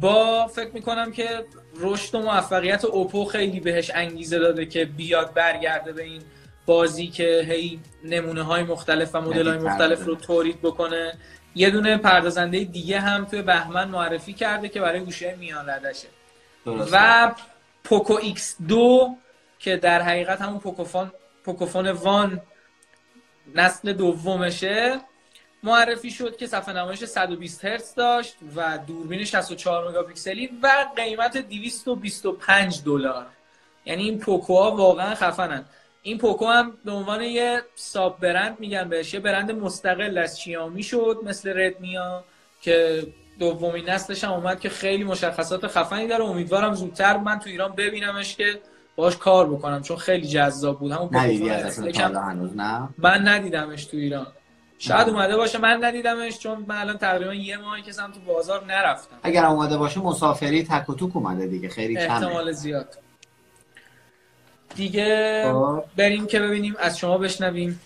با فکر می‌کنم که رشد و موفقیت اوپو خیلی بهش انگیزه داده که بیاد برگرده به این بازی که هی نمونه های مختلف و مدل های مختلف رو تولید بکنه. یه دونه پردازنده دیگه هم توی بهمن معرفی کرده که برای گوشه میان ردشه. و پوکو X دو که در حقیقت همون پوکوفون پوکوفون One نسل دومشه معرفی شد که صفحه نمایش 120 هرتز داشت و دوربین 64 مگاپیکسلی و قیمت 225 دلار. یعنی این پوکو ها واقعا خفنن. این پوکو هم به عنوان یه sub-brand میگن بهش. یه برند مستقل از شیامی شد مثل ردمی ها که دومین نسلش هم اومد که خیلی مشخصات خفنی داره. امیدوارم زودتر من تو ایران ببینمش که باش کار بکنم چون خیلی جذاب بود. همون هنوز؟ نه. من ندیدمش تو ایران. شاید اومده باشه من ندیدمش چون من الان تقریبا یه ماهی که تو بازار نرفتم. اگر اومده باشه مسافری تک و توک اومده دیگه خیلی کمه. احتمال زیاد. دیگه خب. بریم که ببینیم از شما بشنویم.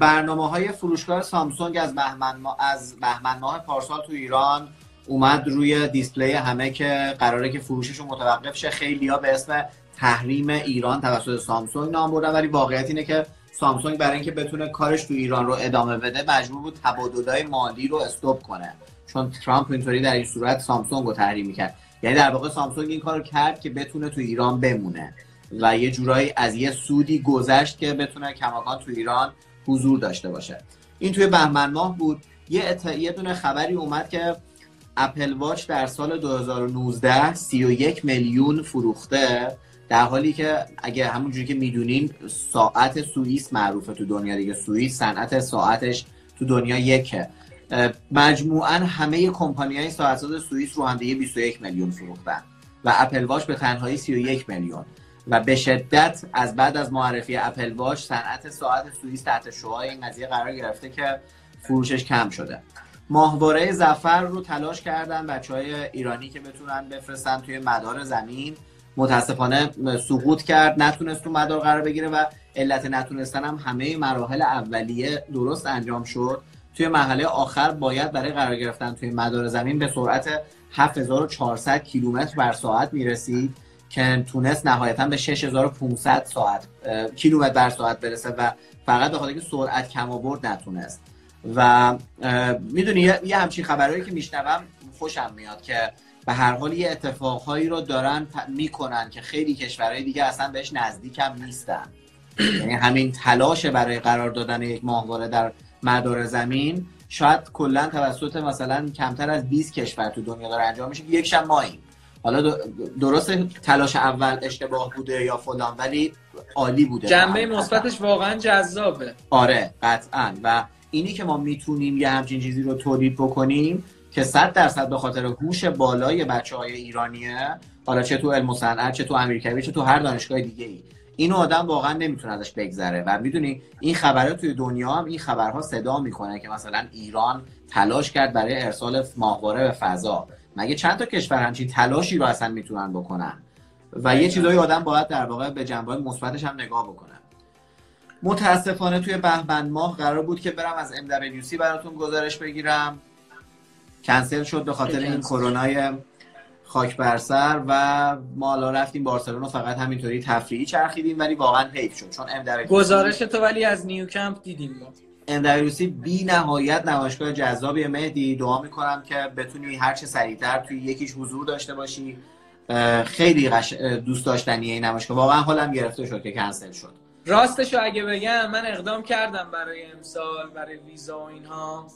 برنامه های فروشگاه سامسونگ از بهمن ما... از بهمن ماه پارسال تو ایران اومد روی دیسپلی همه که قراره که فروششون متوقف شه. خیلی ها به اسم تحریم ایران توسط سامسونگ نام بردن ولی واقعیت اینه که سامسونگ برای اینکه بتونه کارش تو ایران رو ادامه بده مجبور بود تبادلای مالی رو استوب کنه. چون ترامپ اینطوری در این صورت سامسونگ رو تحریم می‌کرد. یعنی در واقع سامسونگ این کار کرد که بتونه تو ایران بمونه. و یه جورایی از یه سودی گذشت که بتونه کماکان تو ایران حضور داشته باشه. این توی بهمن ماه بود. یه, ات... یه دونه خبری اومد که اپل واچ در سال 2019 31 میلیون فروخته. در حالی که اگه همونجوری که می‌دونین ساعت سوئیس معروفه تو دنیا دیگه. سوئیس صنعت ساعتش تو دنیا یکه. مجموعا همه کمپانی های ساعت سوئیس رو هم دیگه 21 میلیون فروختن و اپل واچ به تنهایی 31 میلیون. و به شدت از بعد از معرفی اپل واچ صنعت ساعت سوئیس تحت شعاع این قضیه قرار گرفته که فروشش کم شده. ماهواره زفر رو تلاش کردن بچه های ایرانی که بتونن بفرستن توی مدار زمین. متاسفانه سقوط کرد نتونست تو مدار قرار بگیره و علت نتونستن هم همه مراحل اولیه درست انجام شد. توی مرحله آخر باید برای قرار گرفتن توی مدار زمین به سرعت 7400 کیلومتر بر ساعت می‌رسید. که تونست نهایتا به 6500 ساعت کیلومتر بر ساعت برسه و فقط به خاطر که سرعت کم آورد نتونست. و می‌دونی یه همچین خبرهایی که میشنوم خوشم میاد که به هر حال یه اتفاقهایی رو دارن می‌کنن که خیلی کشورهای دیگه اصلا بهش نزدیک هم نیستن. یعنی همین تلاش برای قرار دادن یک ماهواره در مدار زمین شاید کلا توسط مثلا کمتر از 20 کشور تو دنیا داره انجام میشه. یک شب ماییم. حالا درست تلاش اول اشتباه بوده یا فلان ولی عالی بوده. جنبه مثبتش واقعا جذابه. آره قطعا. و اینی که ما می‌تونیم یه همچین چیزی رو تولید بکنیم که صد درصد به خاطر هوش بالای بچه های ایرانیه حالا چه تو علم و صنعت چه تو امریکایی چه تو هر دانشگاه دیگه ای اینو آدم واقعا نمی‌تونه ازش بگذره. و می‌دونی این خبرها توی دنیا هم این خبرها صدا می‌کنه که مثلا ایران تلاش کرد برای ارسال ماهواره به فضا. مگه چند تا کشور همچین تلاشی رو اصلا می‌تونن بکنن؟ و یه چیزایی آدم باید در واقع به جنبه مثبتش هم نگاه بکنه. متاسفانه توی بهمن ماه قرار بود که برم از MWC براتون گزارش بگیرم. کنسل شد به خاطر این کرونای خاک بر سر و ما حالا رفتیم بارسلونا فقط همینطوری تفریحی چرخیدیم ولی واقعا حیف شد چون MWC گزارش تو ولی از نیوکمپ دیدیم ما. MWC بی نهایت نمایشگاه جذابی مهدی دعا می‌کنم که بتونی هر چه سریعتر توی یکیش حضور داشته باشی. خیلی غش... دوست داشتنیه این نمایشگاه. واقعا حالم گرفته شد که کنسل شد. راستشو اگه بگم من اقدام کردم برای امسال برای ویزا و اینها.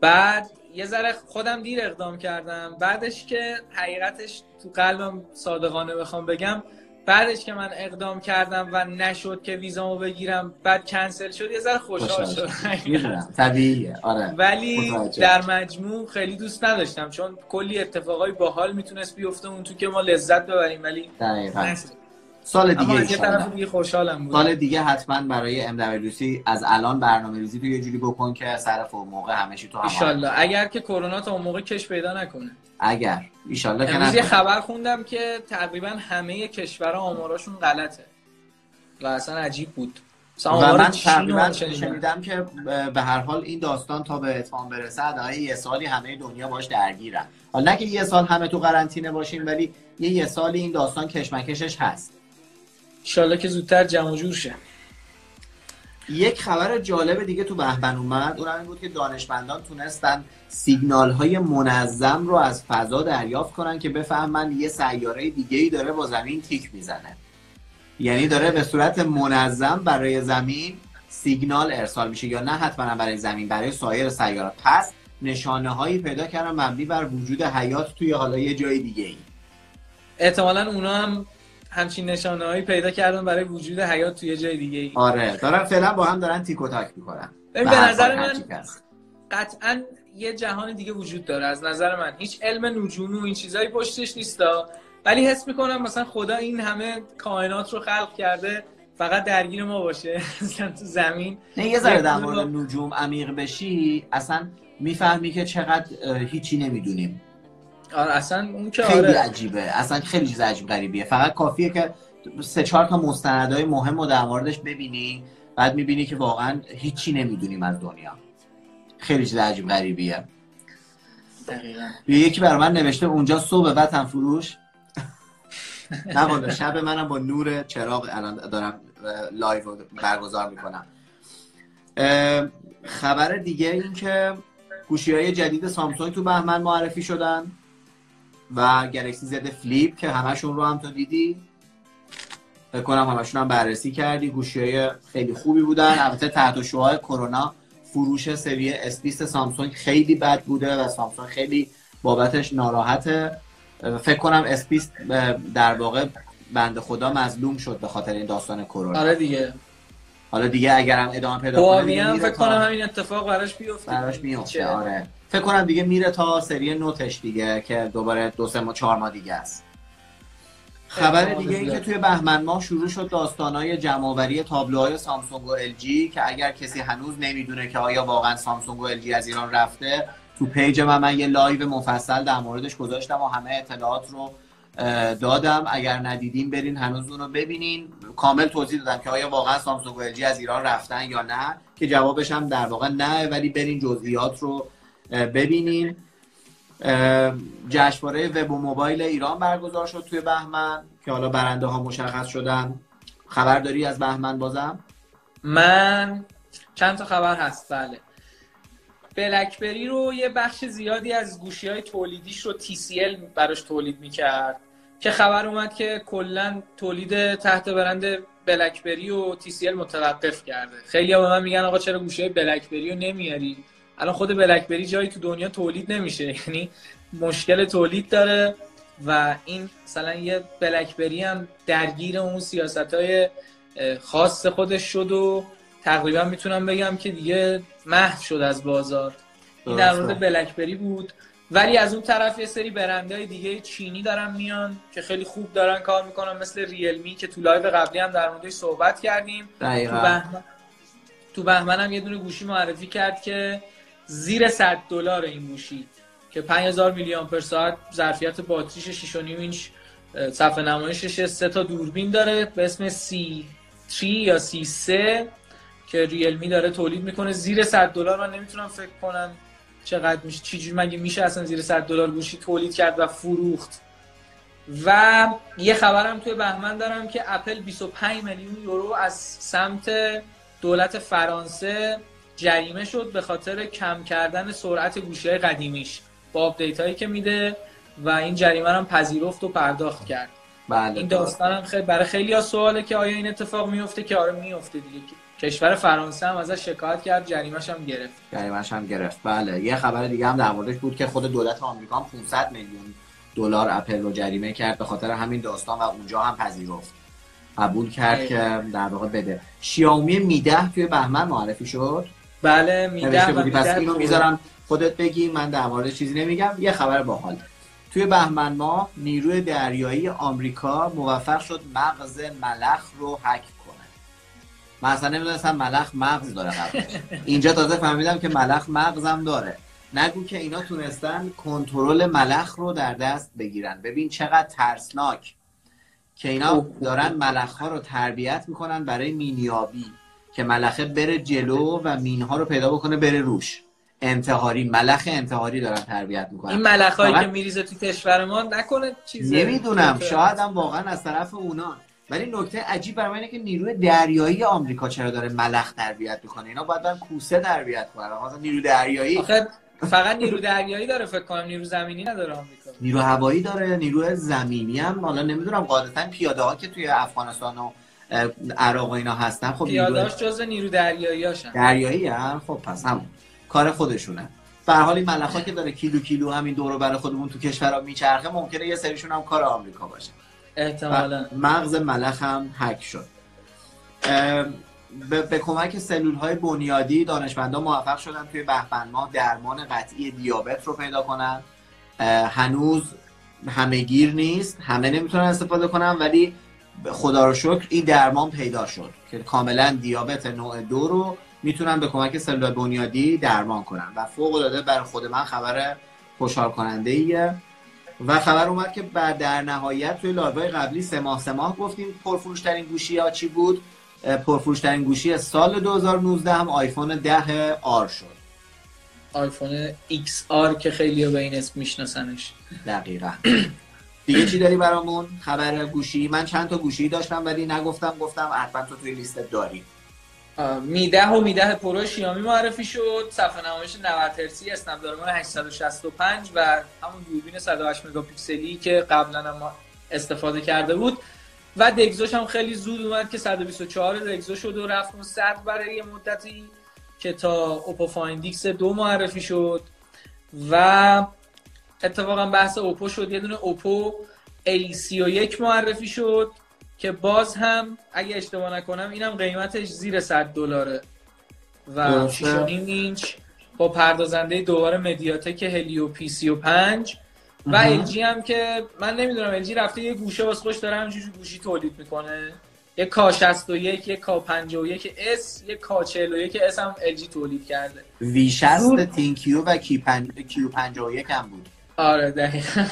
بعد یه ذره خودم دیر اقدام کردم. بعدش که حقیقتش تو قلبم صادقانه بخوام بگم بعدش که من اقدام کردم و نشد که ویزامو بگیرم بعد کنسل شد یه ذره خوشحال شد. طبیعیه. آره. ولی در مجموع خیلی دوست نداشتم چون کلی اتفاقای باحال می‌تونست بیفته اون تو که ما لذت ببریم ولی دقیقاً. سال دیگه اما طرف دیگه خوشحالم بود. سال دیگه حتما برای MWC از الان برنامه ریزی تو یه جوری بکن که سر فور موقع همه تو هم اگر که کرونا تا اون موقع کش پیدا نکنه. اگر. ایشالله که امروز یه خبر خوندم که تقریبا همه کشورها آماراشون غلطه. و اصلا عجیب بود. و من تقریبا شنیدم که به هر حال این داستان تا به اتمام برسه حداقل یه سالی همه دنیا باش درگیرن. حالا نه که یه سال همه تو قرنطینه باشیم ولی یه یه سالی این داستان کشمکشش هست. انشالله که زودتر جمع جور شه. یک خبر جالب دیگه تو بهمن اومد. اون این بود که دانشمندان تونستن سیگنال های منظم رو از فضا دریافت کنن که بفهمن یه سیاره دیگه ای داره با زمین تیک می‌زنه. یعنی داره به صورت منظم برای زمین سیگنال ارسال میشه یا نه حتما برای زمین برای سایر سیارات پس نشانه هایی پیدا کردن مبنی بر وجود حیات توی حالا یه جای دیگه ای احتمالا اونا هم همچین نشانه هایی پیدا کردن برای وجود حیات توی جای دیگه ای آره دارن فعلا با هم دارن تیک و تاک می‌کنن به نظر من قطعا یه جهان دیگه وجود داره از نظر من. هیچ علم نجومی و این چیزایی پشتش نیستا ولی حس می‌کنم مثلا خدا این همه کائنات رو خلق کرده فقط درگیر ما باشه. مثلا تو زمین. نه یه ذره در مورد نجوم عمیق بشی. اصلا می‌فهمی که چقدر هیچی نمی‌دونیم. آره اصلا اون که خیلی آره. عجیبه. اصلا خیلی چیز عجیب غریبیه. فقط کافیه که سه چهار تا مستندهای مهم رو در موردش ببینی بعد می‌بینی که واقعا هیچی نمی‌دونیم از دنیا. خیلی چیز عجیب غریبیه. دقیقا. یکی بر من نوشته اونجا صبح وطن فروش. نه شب منم با نور چراغ الان دارم live برگزار می‌کنم. خبر دیگه این که گوشی های جدید سامسونگ تو بهمن معرفی شدن. و Galaxy Z Flip که همشون رو هم تو دیدی. فکر کنم همشون هم بررسی کردی. گوشی های خیلی خوبی بودن. البته تحت شعاع کرونا فروش سری S سامسونگ خیلی بد بوده و سامسونگ خیلی بابتش ناراحته. فکر کنم S بیست در واقع بنده خدا مظلوم شد به خاطر این داستان کرونا. آره دیگه. حالا دیگه اگرم ادامه پیدا کنه فکر کنم همین اتفاق براش بیفته. براش میفته آره. فکر کنم دیگه میره تا سری Note ش دیگه که دوباره دو سه ماه چهار ماه دیگه است. خبر دیگه این که توی بهمن ماه شروع شد داستانای جمعآوری تابلوهای سامسونگ و ال‌جی که اگر کسی هنوز نمی‌دونه که آیا واقعا سامسونگ و ال‌جی از ایران رفته تو page من من یه live مفصل در موردش گذاشتم و همه اطلاعات رو دادم. اگر ندیدین برین هنوز اون رو ببینین. کامل توضیح دادم که آیا واقعا سامسونگ و از ایران رفتن یا نه که جوابش هم در واقع نه ولی برین جزئیات رو ببینین جشنواره وب و موبایل ایران برگزار شد توی بهمن که حالا برنده ها مشخص شدن. خبر داری از بهمن بازم؟ من چند تا خبر هست؟ بله. بلکبری رو یه بخش زیادی از گوشی های تولیدیش رو TCL براش تولید می‌کرد که خبر اومد که کلا تولید تحت برند بلکبری و تی متوقف کرده. خیلی به من میگن آقا چرا گوشه بلکبری رو نمیاری؟ الان خود بلکبری جایی تو دنیا تولید نمیشه یعنی مشکل تولید داره و این مثلا یه بلکبری هم درگیر اون سیاست های خاص خودش شد و تقریبا می‌تونم بگم که دیگه محو شد از بازار. این در مورد بلکبری بود. ولی از اون طرف یه سری برند های دیگه چینی دارن میان که خیلی خوب دارن کار می‌کنن مثل ریلمی که تو live قبلی هم در موردش صحبت کردیم. دقیقا. تو بهمن تو بهمن هم یه دونه گوشی معرفی کرد که زیر 100 دلار این گوشی که 5000 میلی آمپر ساعت ظرفیت باتریش 6.5 اینچ صفحه نمایشش سه تا دوربین داره به اسم C3 یا C3 که ریلمی داره تولید می‌کنه. زیر 100 دلار من نمی‌تونم فکر کنم چقدر میشه چیزی مگه میشه اصلا زیر 100 دلار گوشی تولید کرد و فروخت. و یه خبرم توی بهمن دارم که اپل 25 میلیون یورو از سمت دولت فرانسه جریمه شد به خاطر کم کردن سرعت گوشی های قدیمیش با update هایی که میده و این جریمه هم پذیرفت و پرداخت کرد. بله این داستان هم خیلی برای خیلی ها سواله که آیا این اتفاق میفته که آره میفته دیگه. کشور فرانسه هم ازش شکایت کرد جریمهش هم گرفت. جریمهش هم گرفت. بله یه خبر دیگه هم در موردش بود که خود دولت آمریکا هم 500 میلیون دلار اپل رو جریمه کرد به خاطر همین داستان و اونجا هم پذیرفت. قبول کرد. که در واقع بده. شیائومی میده توی بهمن معرفی شد؟ بله نوشته و بودی. پس اینو می‌ذارم خودت بگی من در مورد چیزی نمیگم. یه خبر باحال. توی بهمن ماه نیروی دریایی آمریکا موفق شد مغز ملخ رو هک کنه. من اصلا نمی‌دونستم ملخ مغز داره قبلش اینجا تازه فهمیدم که ملخ مغزم داره. نگو که اینا تونستن کنترل ملخ رو در دست بگیرن. ببین چقدر ترسناک که اینا دارن ملخ ها رو تربیت می‌کنن برای مینیابی. که ملخه بره جلو و مینها رو پیدا بکنه بره روش. انتحاری ملخ انتحاری دارن تربیت این می‌کنن ملخایی فقط- که میریزه تو کشور ما نکنه چیز نمی‌دونم شاید هم واقعا از طرف اونا ولی نکته عجیب برای من اینه که نیروی دریایی آمریکا چرا داره ملخ تربیت می‌کنه؟ اینا باید برن کوسه تربیت کنن. مثلا نیرو دریایی؟ آخه فقط نیرو دریایی داره فکر کنم نیرو زمینی نداره آمریکا. نیرو هوایی داره نیرو زمینی هم حالا نمی‌دونم قاعدتا پیاده ها که توی افغانستان و عراق و اینا هستن. خب پیاداش جز نیرو دریایی هاشن دریایی هم خب پس هم کار خودشونه. به حال این ملخا که داره کیلو کیلو همین دورو برای خودمون تو کشورها میچرخه ممکنه یه سریشون هم کار آمریکا باشه. احتمالا. مغز ملخ هم هک شد. به, به کمک سلول های بنیادی دانشمندان موفق شدن توی بهمن ماه درمان قطعی دیابت رو پیدا کنن. هنوز همه گیر نیست. همه نمی‌تونن استفاده کنن ولی خدا رو شکر این درمان پیدا شد که کاملا دیابت نوع دو رو می‌تونن به کمک سلول بنیادی درمان کنن و فوق العاده برای خود من خبر خوشحال کننده ایه و خبر اومد که بعد در نهایت توی live های قبلی سه ماه سه ماه گفتیم پرفروش ترین گوشی ها چی بود؟ پرفروش ترین گوشی سال 2019 هم آیفون 10 R شد. آیفون XR که خیلی به این اسم میشناسنش. دقیقا. دیگه چی داری برامون خبر گوشی؟ من چند تا گوشی داشتم ولی نگفتم گفتم حتما تو توی لیستت داری. میده و میده پرو شیامی معرفی شد. صفحه نمایش 90 هرتزی Snapdragon 865 و همون دوربین 108 مگاپیکسلی که قبلا هم استفاده کرده بود. و DxO ش هم خیلی زود اومد که 124 DxO شد و رفت اون 100 برای یه مدتی که تا اوپو Find X دو معرفی شد. و اتفاقا بحث اوپو شد یه دونه اوپو A31 معرفی شد که باز هم اگه اشتباه نکنم اینم قیمتش زیر 100 دلاره و درسته. 6.5 اینچ با پردازنده دوباره مدیاتک Helio P 35 و. LG هم که من نمی‌دونم LG رفته یه گوشه واسه خودش داره همینجوری گوشی تولید می‌کنه یه K 61 یه K 51 S یه K 41 S هم LG تولید کرده V 60 زود. ThinQ و. Q 51 هم بود آره دقیقا.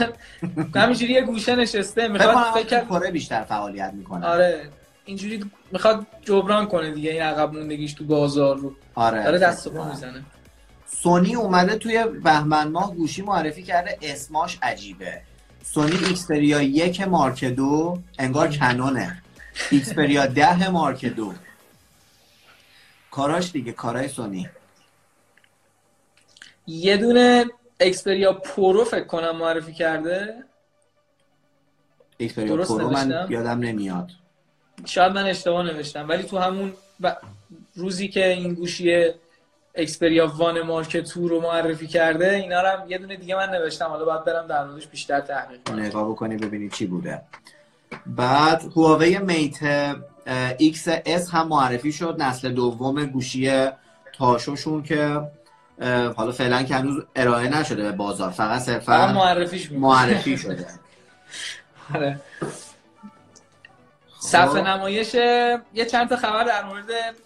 همینجوری یه گوشه نشسته می‌خواد فکر کنم بیشتر فعالیت می‌کنه. آره اینجوری می‌خواد جبران کنه دیگه این عقب موندگیش تو بازار رو. آره داره دست. می‌زنه. سونی اومده توی بهمن ماه گوشی معرفی کرده اسماش عجیبه. سونی Xperia یک مارک دو انگار کنونه. Xperia ده مارک دو. کاراش دیگه کارای سونی. یه دونه Xperia Pro فکر کنم معرفی کرده. Xperia Pro من یادم نمیاد. شاید من اشتباه نوشتم ولی تو همون روزی که این گوشی Xperia One Mark Two رو معرفی کرده اینا رو هم یه دونه دیگه من نوشتم. حالا باید برم در موردش بیشتر تحقیق کنم. نگاه بکنی ببینی چی بوده. بعد هواوی Mate Xs هم معرفی شد. نسل دوم گوشی تاشوشون که حالا فعلا که هنوز ارائه نشده به بازار. فقط صرفا معرفی شده. آره. صفحه خب. نمایش یه چند تا خبر در مورد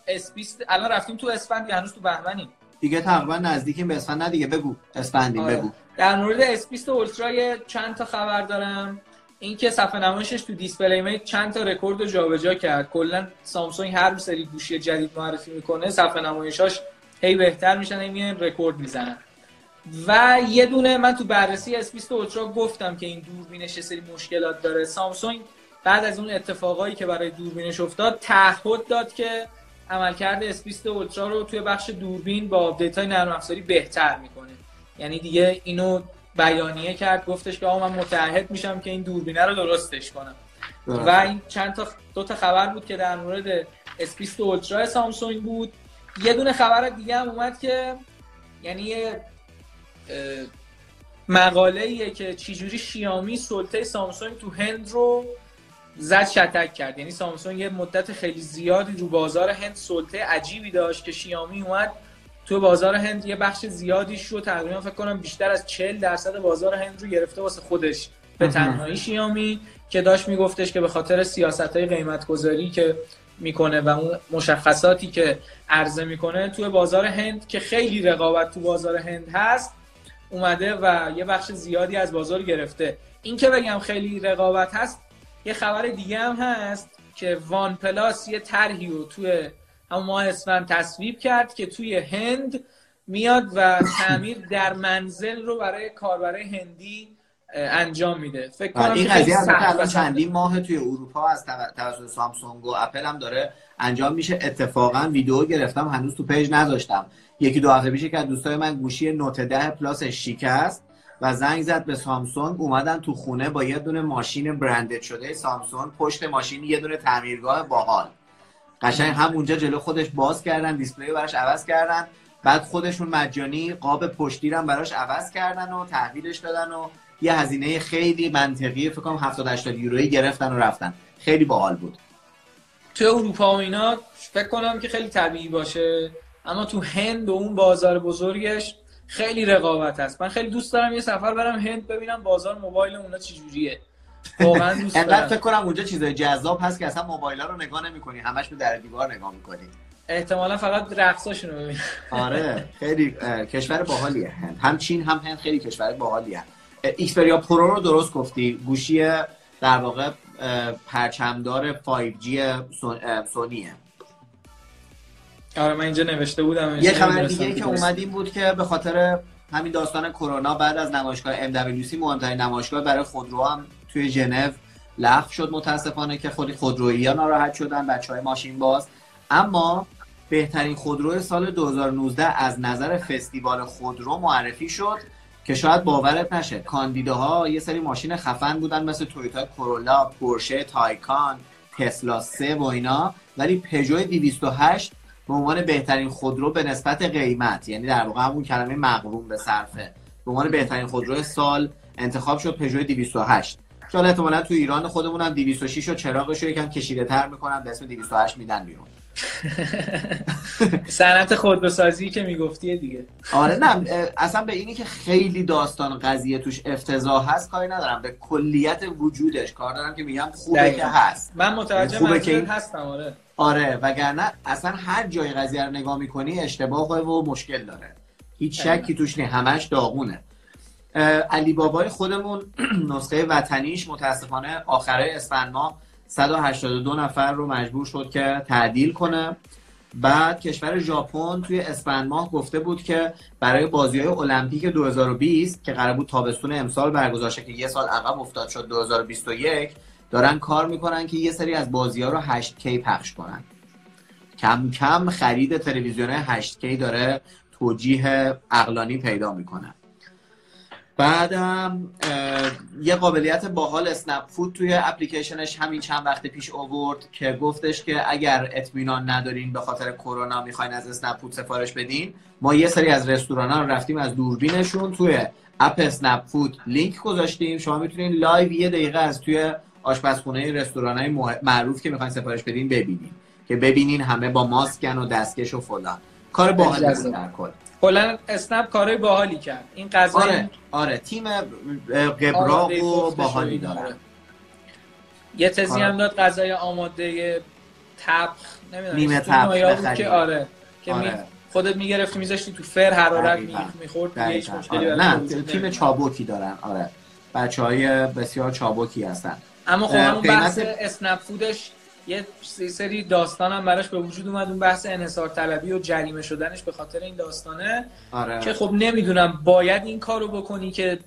S بیست الان رفتیم تو اسفند یا هنوز تو بهمنیم دیگه تقریبا نزدیکیم به اسفند. نه دیگه بگو. اسفندیم آره. بگو. در مورد S بیست Ultra یه چند تا خبر دارم. اینکه صفحه نمایشش تو DisplayMate چند تا رکورد رو جابجا کرد. کلا سامسونگ هر سری گوشی جدید معرفی می‌کنه صفحه نمایشاش هی بهتر میشن هی رکورد می‌زنن. و یه دونه من تو بررسی S20 Ultra گفتم که این دوربینش یه سری مشکلات داره. سامسونگ بعد از اون اتفاقایی که برای دوربینش افتاد تعهد داد که عملکرد S20 Ultra رو توی بخش دوربین با آپدیت های نرم افزاری بهتر می‌کنه. یعنی دیگه اینو بیانیه کرد گفتش که آقا من متعهد میشم که این دوربینه رو درستش کنم. و این چند تا دو تا خبر بود که در مورد S20 Ultra سامسونگ بود. یه دونه خبر دیگه هم اومد که یعنی یه مقاله ایه که چجوری شیامی سلطه سامسونگ تو هند رو زد شتک کرد. یعنی سامسونگ یه مدت خیلی زیادی رو بازار هند سلطه عجیبی داشت که شیامی اومد تو بازار هند یه بخش زیادیش رو تقریبا فکر کنم بیشتر از 40 درصد بازار هند رو گرفته واسه خودش. به تنهایی شیامی که داشت میگفتش که به خاطر سیاست های قیمت گذاری که می‌کنه و اون مشخصاتی که عرضه می‌کنه توی بازار هند که خیلی رقابت تو بازار هند هست اومده و یه بخش زیادی از بازار گرفته. این که بگم خیلی رقابت هست یه خبر دیگه هم هست که وان پلاس یه طرحی رو توی همون ماه اسفند تصویب کرد که توی هند میاد و تعمیر در منزل رو برای کاربرای هندی انجام میده. فکر کنم این قضیه الان چندین ماه توی اروپا از توسط سامسونگ و اپل هم داره انجام میشه. اتفاقا ویدیو گرفتم هنوز تو page نذاشتم. یکی دو هفته پیش که دوستای من گوشی Note 10 Plus شکست و زنگ زد به سامسونگ. اومدن تو خونه با یه دونه ماشین branded شده. سامسونگ پشت ماشین یه دونه تعمیرگاه باحال. قشنگ همونجا جلو خودش باز کردن display براش عوض کردن. بعد خودشون مجانی قاب پشتی رو براش عوض کردن و تحویلش دادن و یه هزینه خیلی منطقی فکر کنم 70 80 یورویی گرفتن و رفتن. خیلی باحال بود. تو اروپا و اینا فکر کنم که خیلی طبیعی باشه اما تو هند و اون بازار بزرگش خیلی رقابت هست. من خیلی دوست دارم یه سفر برم هند ببینم بازار موبایل اونا چجوریه. واقعا دوست دارم. فکر کنم اونجا چیزای جذاب هست که اصلا موبایل ها رو نگاه نمی‌کنی همش به در دیوار نگاه می‌کنی. احتمالا فقط رقصاشون رو آره خیلی کشور باحالیه هند. هم چین هم هند خیلی کشور باحالیه. Xperia Pro رو درست گفتی. گوشی در واقع پرچمدار 5G سونیه. آره من اینجا نوشته بودم یه خبر دیگه که اومدیم بود که به خاطر همین داستان کرونا بعد از نمایشگاه MWC مهمترین نمایشگاه برای خودرو هم توی ژنو لغو شد متاسفانه که خودی خودرویی ها ناراحت شدن بچه های ماشین باز. اما بهترین خودرو سال 2019 از نظر فستیوال خودرو معرفی شد. که شاید باورت نشه. کاندیداها یه سری ماشین خفن بودن مثل تویوتا کورولا، پورشه، تایکان، تسلا 3 و اینا. ولی پژو 208 به عنوان بهترین خودرو به نسبت قیمت یعنی در واقع همون کلمه مقروم به صرفه به عنوان بهترین خودرو سال انتخاب شد پژو 208 که حالا احتمالاً تو ایران خودمون هم 206 و چراغش رو یکم کشیده تر می‌کنن به اسم 208 میدن بیرون. صنعت خودروسازی که می‌گفتی دیگه. آره نه اصلا به اینی که خیلی داستان قضیه توش افتضاح هست کاری ندارم. به کلیت وجودش. کار دارم که میگم خوبه که هست. من متوجه خوبه که هستم آره. آره وگرنه اصلا هر جای قضیه رو نگاه می‌کنی اشتباه و مشکل داره. هیچ شکی توش نیست. همش داغونه. علی بابای خودمون نسخه وطنیش متاسفانه آخره اسفند ماه 182 نفر رو مجبور شد که تعدیل کنه. بعد کشور ژاپن توی اسفند ماه گفته بود که برای بازی های المپیک 2020 که قرار بود تابستون امسال برگزار که یه سال عقب افتاد شد 2021 دارن کار می‌کنن که یه سری از بازی ها رو 8K پخش کنن. کم کم خرید تلویزیون 8K داره توجیه اقلانی پیدا می‌کنه. بعدم یه قابلیت باحال اسنپ فود توی اپلیکیشنش همین چند وقت پیش اوورد که گفتش که اگر اطمینان ندارین به خاطر کرونا می‌خواین از اسنپ فود سفارش بدین ما یه سری از رستوران ها رفتیم از دوربینشون توی app اسنپ فود لینک گذاشتیم. شما می‌تونین live دقیقا از توی آشپزخونه رستوران های معروف که می‌خواین سفارش بدین ببینین که ببینین همه با ماسکن و دستکش و فلان. کار باحالی در کل. کلا اسنپ کارهای باحالی کرد. این غذا آره آره تیم قبراق و باحالی داره یه تزی آره. هم داد غذای آماده تبخ نمی‌دونم نیمه تبخ که آره که آره. می خودت می‌گرفتی میذاشتی تو فر حرارت می‌خورد هیچ مشکلی نه تیم چابوکی دارن. آره. بچه های بسیار چابوکی هستن. اما خب اون بحث اسنپ فودش یه سری داستان هم براش به وجود اومد اون بحث انحصار طلبی و جریمه شدنش به خاطر این داستانه آره. که خب نمی‌دونم باید این کارو بکنی که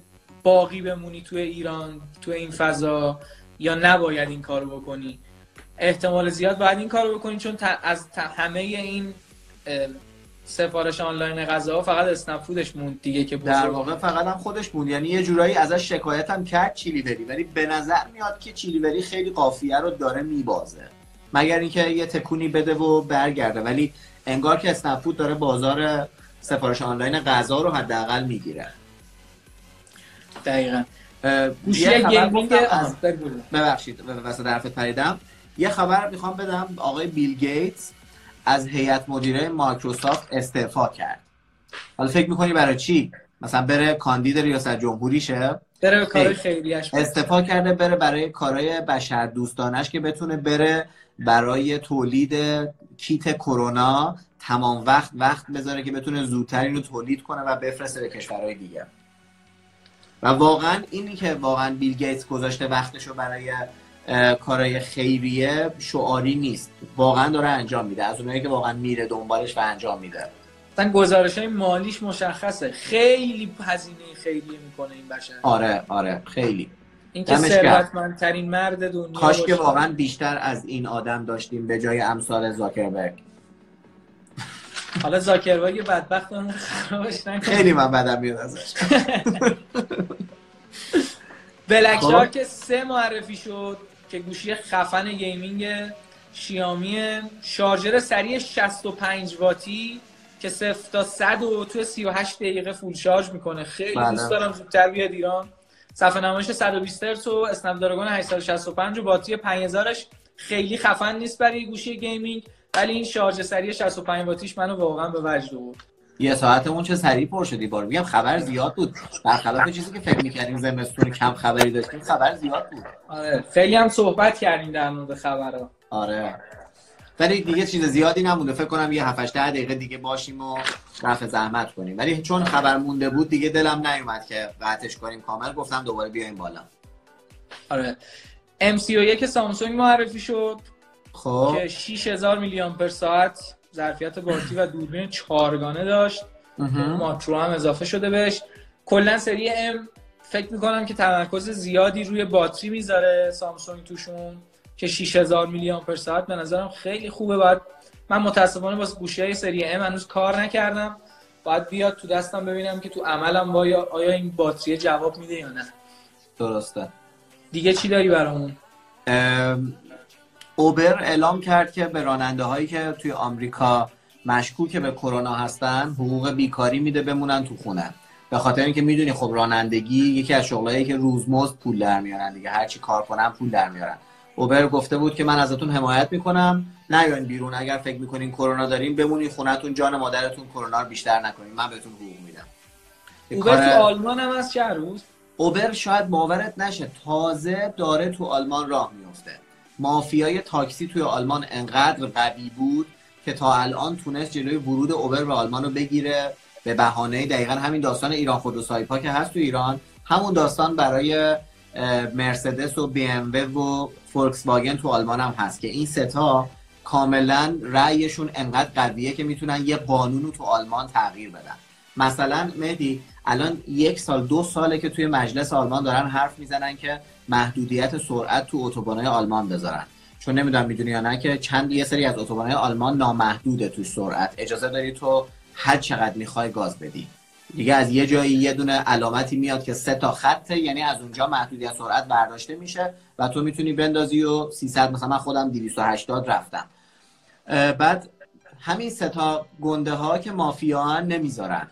باقی بمونی توی ایران توی این فضا یا نباید این کارو بکنی احتمال زیاد باید این کارو بکنی چون از همه این سفارش آنلاین غذا فقط اسنپ فودش موند دیگه که در واقع فقط هم خودش موند. یعنی یه جورایی ازش شکایت هم کرد چیلیوری ولی به نظر میاد که چیلیوری خیلی قافیه رو داره میبازه. مگر اینکه یه تکونی بده و برگرده. ولی انگار که اسنپ فود داره بازار سفارش آنلاین غذا رو حداقل می‌گیره. دقیقا. گوشی gaming ببخشید واسه حرفت پریدم. یه خبر می‌خوام بدم. آقای بیل گیتس از هیئت مدیره مایکروسافت استعفا کرد. حالا فکر می‌کنی برای چی؟ مثلا بره کاندید ریاست جمهوری شه بره کار خیریش استعفا کرده بره برای کارهای بشر دوستانش که بتونه بره برای تولید کیت کرونا تمام وقت وقت بذاره که بتونه زودتر اینو تولید کنه و بفرسته به کشورهای دیگه. و واقعا اینی که واقعا بیل گیتس گذاشته وقتشو برای کارهای خیریه شعاری نیست. واقعا داره انجام میده. از اونایی که واقعا میره دنبالش و انجام میده. مثلا گزارش های مالیش مشخصه. خیلی هزینه خیریه می‌کنه این بشر. آره آره. خیلی. این که ثروتمندترین مرد دنیا کاش که واقعا بیشتر از این آدم داشتیم به جای امثال زاکربرگ. حالا زاکربرگ بدبخت اون خرابش نکنه خیلی من بدم میاد ازش. Black Shark سه معرفی شد. که گوشی خفن gaming شیامی شارژر سریع 65 واتی که 0 تا 100 و تو 38 دقیقه full شارژ می‌کنه. خیلی بله. دوست دارم زودتر بیاد ایران. صفحه نمایش 120 هرتز و Snapdragon 865 و باتری 5000ش خیلی خفن نیست برای گوشی gaming ولی این شارژ سریع 65 واتیش منو واقعا به وجد آورد. یه ساعتمون چه سریع پر شد این بار میگم خبر زیاد بود. برخلاف چیزی که فکر می‌کردیم زمستون کم خبری داشتیم خبر زیاد بود. آره خیلی هم صحبت کردیم در مورد خبرها. آره. ولی دیگه چیز زیادی نمونده. فکر کنم یه 7 8 دقیقه دیگه باشیم و رفع زحمت کنیم. ولی چون خبر مونده بود دیگه دلم نیومد که قطعش کنیم کامل. گفتم دوباره بیایم بالا. آره. MC1 سامسونگ معرفی شد خب. که 6000 میلی آمپر ساعت ظرفیت باتری و دوربین چهارگانه داشت. ماکرو هم اضافه شده بهش. کلا سری ام فکر می‌کنم که تمرکز زیادی روی باتری می‌ذاره سامسونگ توشون که 6000 میلی آمپر ساعت به نظرم خیلی خوبه. بعد من متاسفانه واسه گوشی های سری ام هنوز کار نکردم. باید بیاد تو دستم ببینم که تو عملم با آیا این باتری جواب میده یا نه. درسته. دیگه چی داری برامون؟ اوبر اعلام کرد که به راننده هایی که توی آمریکا مشکوک به کرونا هستن حقوق بیکاری میده بمونن تو خونه. به خاطر اینکه می‌دونی خب رانندگی یکی از شغلایی که روزمزد پول در میارن دیگه. هرچی کار کنن پول در میارن. اوبر گفته بود که من ازتون حمایت می‌کنم. نیاین بیرون. اگر فکر می‌کنین کرونا دارین بمونین خونتون. جان مادرتون کرونا رو بیشتر نکنین. من بهتون حقوق میدم. اوبر تو آلمان هم از چه روز اوبر شاید باورت نشه. تازه داره تو آلمان راه میفته مافیای تاکسی توی آلمان انقدر قوی بود که تا الان تونست جلوی ورود اوبر به آلمان رو بگیره. به بهانه دقیقا همین داستان ایران خود و سایپا که هست تو ایران. همون داستان برای مرسدس و بی ام و فولکس واگن تو آلمان هم هست که این ستا کاملا رأیشون انقدر قویه که می‌تونن یه قانون رو تو آلمان تغییر بدن. مثلا مهدی الان یک سال دو ساله که توی مجلس آلمان دارن حرف می‌زنن که محدودیت سرعت تو اتوبان‌های آلمان بذارن. چون نمی‌دونم می‌دونی یا نه که چند یه سری از اتوبان‌های آلمان نامحدوده تو سرعت. اجازه داری تو هر چقدر می‌خوای گاز بدی. دیگه از یه جایی یه دونه علامتی میاد که سه تا خطه یعنی از اونجا محدودیت سرعت برداشته میشه و تو می‌تونی بندازی و 300 مثلا من خودم 280 رفتم. بعد همین سه تا گنده ها که مافیا نمی‌ذارن.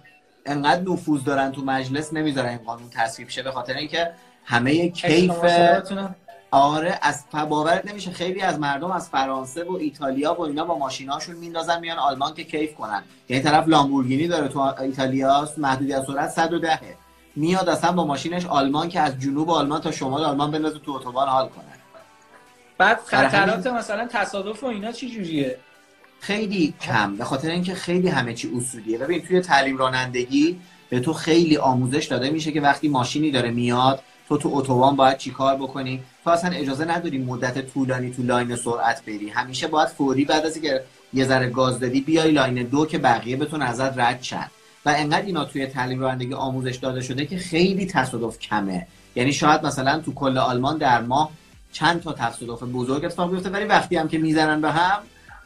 انقدر نفوذ دارن تو مجلس نمی‌ذارن این قانون تصویب شه به خاطر اینکه همه کیف آره از باورت نمیشه. خیلی از مردم از فرانسه و ایتالیا و اینا با ماشیناشون میندازن میان آلمان که کیف کنن. یعنی طرف لامبورگینی داره تو ایتالیا محدودیت سرعت 110 میاد اصلا با ماشینش آلمان که از جنوب آلمان تا شمال آلمان بندازه تو اتوبان حال کنه. بعد خطرات مثلا تصادف و اینا چی جوریه؟ خیلی کم به خاطر اینکه خیلی همه چی اصولیه. ببین توی تعلیم رانندگی به تو خیلی آموزش داده میشه که وقتی ماشینی داره میاد تو تو اتوبان باید چیکار بکنی؟ تو اصلا اجازه نداری مدت طولانی تو لاین سرعت بری. همیشه باید فوری بعد از اینکه یه ذره گاز دادی بیای لاین دو که بقیه بتون ازت رد شن. و انقدر اینا توی تعلیم رانندگی آموزش داده شده که خیلی تصادف کمه. یعنی شاید مثلا تو کل آلمان در ماه چند تا تصادف بزرگ اتفاق بیفته ولی وقتی هم که می‌زنن به هم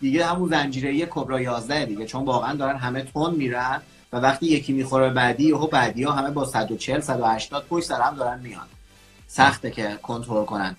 دیگه همون زنجیره کبرا 11 دیگه چون واقعا دارن همه تون میرن و وقتی یکی می‌خوره بعدی و بعدی ها همه با 140 180 پشت سر هم دارن میان. سخته که کنترل کنن.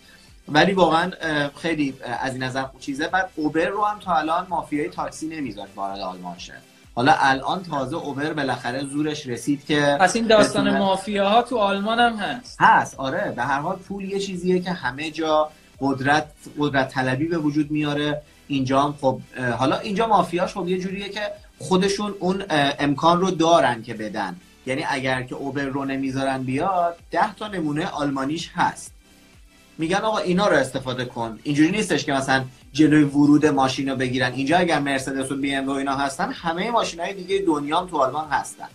ولی واقعا خیلی از این نظر چیزه. بعد اوبر رو هم تا الان مافیای تاکسی نمی‌ذاره وارد آلمان شه. حالا الان تازه اوبر بالاخره زورش رسید که پس این داستان مافیاها تو آلمان هم هست. هست آره. به هر حال پول یه چیزیه که همه جا قدرت قدرت طلبی به وجود میاره. اینجا هم خب حالا اینجا مافیاش خب یه جوریه که خودشون اون امکان رو دارن که بدن. یعنی اگر که اوبر رو نمی‌ذارن بیاد ده تا نمونه آلمانیش هست. میگن آقا اینا رو استفاده کن. اینجوری نیستش که مثلا جلوی ورود ماشین رو بگیرن. اینجا اگر مرسدس و بی ام و اینا هستن همه ماشین های دیگه دنیا تو آلمان هستن.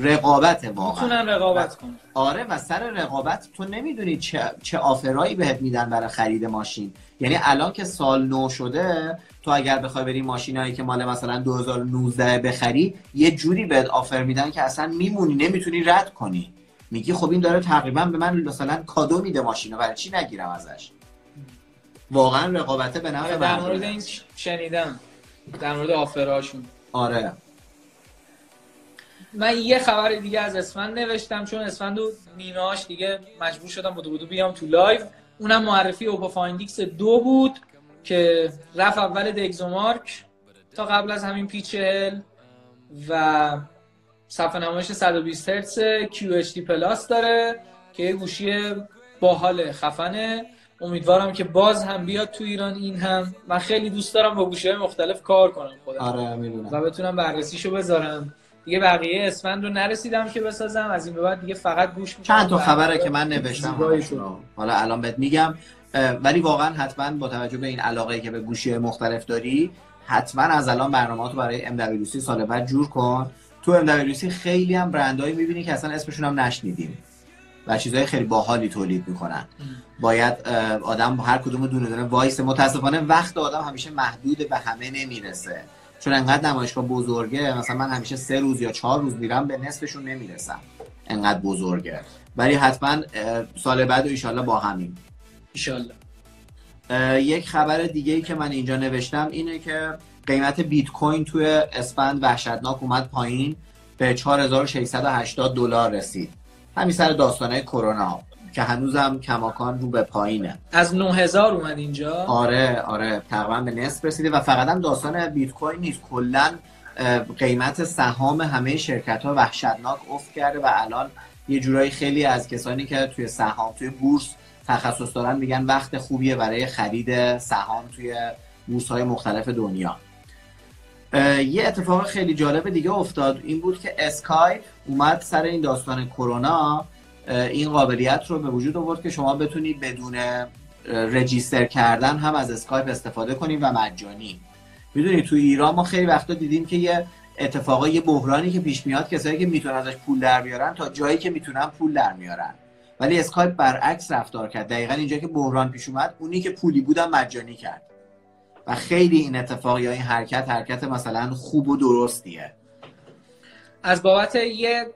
رقابت واقعا. می‌تونن رقابت کنن. آره و سر رقابت تو نمی‌دونی چه, چه آفرایی بهت میدن برای خرید ماشین. یعنی الان که سال نو شده تو اگر بخوای بری ماشینایی که مال مثلا 2019 بخری یه جوری بهت آفر میدن که اصلا میمونی نمی‌تونی رد کنی. میگی خب این داره تقریبا به من مثلا کادو میده ماشینو برای چی نگیرم ازش؟ واقعا رقابته به نفع در مورد این شنیدم. در مورد offer اشون آره. من یه خبر دیگه از اسفند نوشتم چون اسفند و نیمه‌هاش دیگه مجبور شدم بودو بودو بیام تو live. اونم معرفی Oppo Find X دو بود که رفت اول DxOMark تا قبل از همین P چهل و صفحه نمایش 120 هرتز QHD پلاس داره که یه گوشی باحال خفنه. امیدوارم که باز هم بیاد تو ایران این هم. من خیلی دوست دارم با گوشی مختلف کار کنم خودم. آره و بتونم بررسیشو بذارم. دیگه بقیه اسفند رو نرسیدم که بسازم. از این به بعد دیگه فقط گوش می‌کنم. چند تا خبره که من نوشتم حالا الان بهت میگم. ولی واقعا حتما با توجه به این علاقه که به گوشی مختلف داری حتما از الان برنامه تو برای MWC سال بعد جور کن. تو MWC خیلی هم برندهایی می‌بینی که اصلا اسمشون هم نشنیدیم و چیزهای خیلی باحالی تولید می‌کنن. باید آدم هر کدوم دونه دونه وایس. متاسفانه وقت آدم همیشه محدود به همه نمی‌رسه. چون انقدر نمایشگاه بزرگه مثلا من همیشه سه روز یا چهار روز میرم به نصفشون نمی‌رسم. انقدر بزرگه. ولی حتما سال بعد و ایشالله با همین. ایشالله یک خبر دیگه ای که من اینجا نوشتم اینه که قیمت بیت کوین توی اسفند وحشتناک اومد پایین به 4680 دلار رسید. همین سر داستانه کرونا. که هنوزم کماکان رو به پایینه. از 9000 اومد اینجا؟ آره آره تقریبا به نصف رسیده و فقط هم داستان بیت کوین نیست. کلا قیمت سهام همه شرکت ها وحشتناک افت کرده و الان یه جورایی خیلی از کسانی که توی سهام توی بورس تخصص دارن میگن وقت خوبیه برای خرید سهام توی بورس های مختلف دنیا. یه اتفاق خیلی جالب دیگه افتاد. این بود که اسکایپ اومد سر این داستان کرونا این قابلیت رو به وجود آورد که شما بتونید بدون register کردن هم از اسکایپ استفاده کنید و مجانی. می‌دونی تو ایران ما خیلی وقتا دیدیم که یه اتفاقا بحرانی که پیش میاد کسایی که می‌تونن ازش پول در بیارن تا جایی که می‌تونن پول در میارن. ولی اسکایپ برعکس رفتار کرد. دقیقا اینجا که بحران پیش اومد اونی که پولی بودن مجانی کرد. و خیلی این اتفاق یا این حرکت حرکت مثلا خوب و درستیه. از بابت یه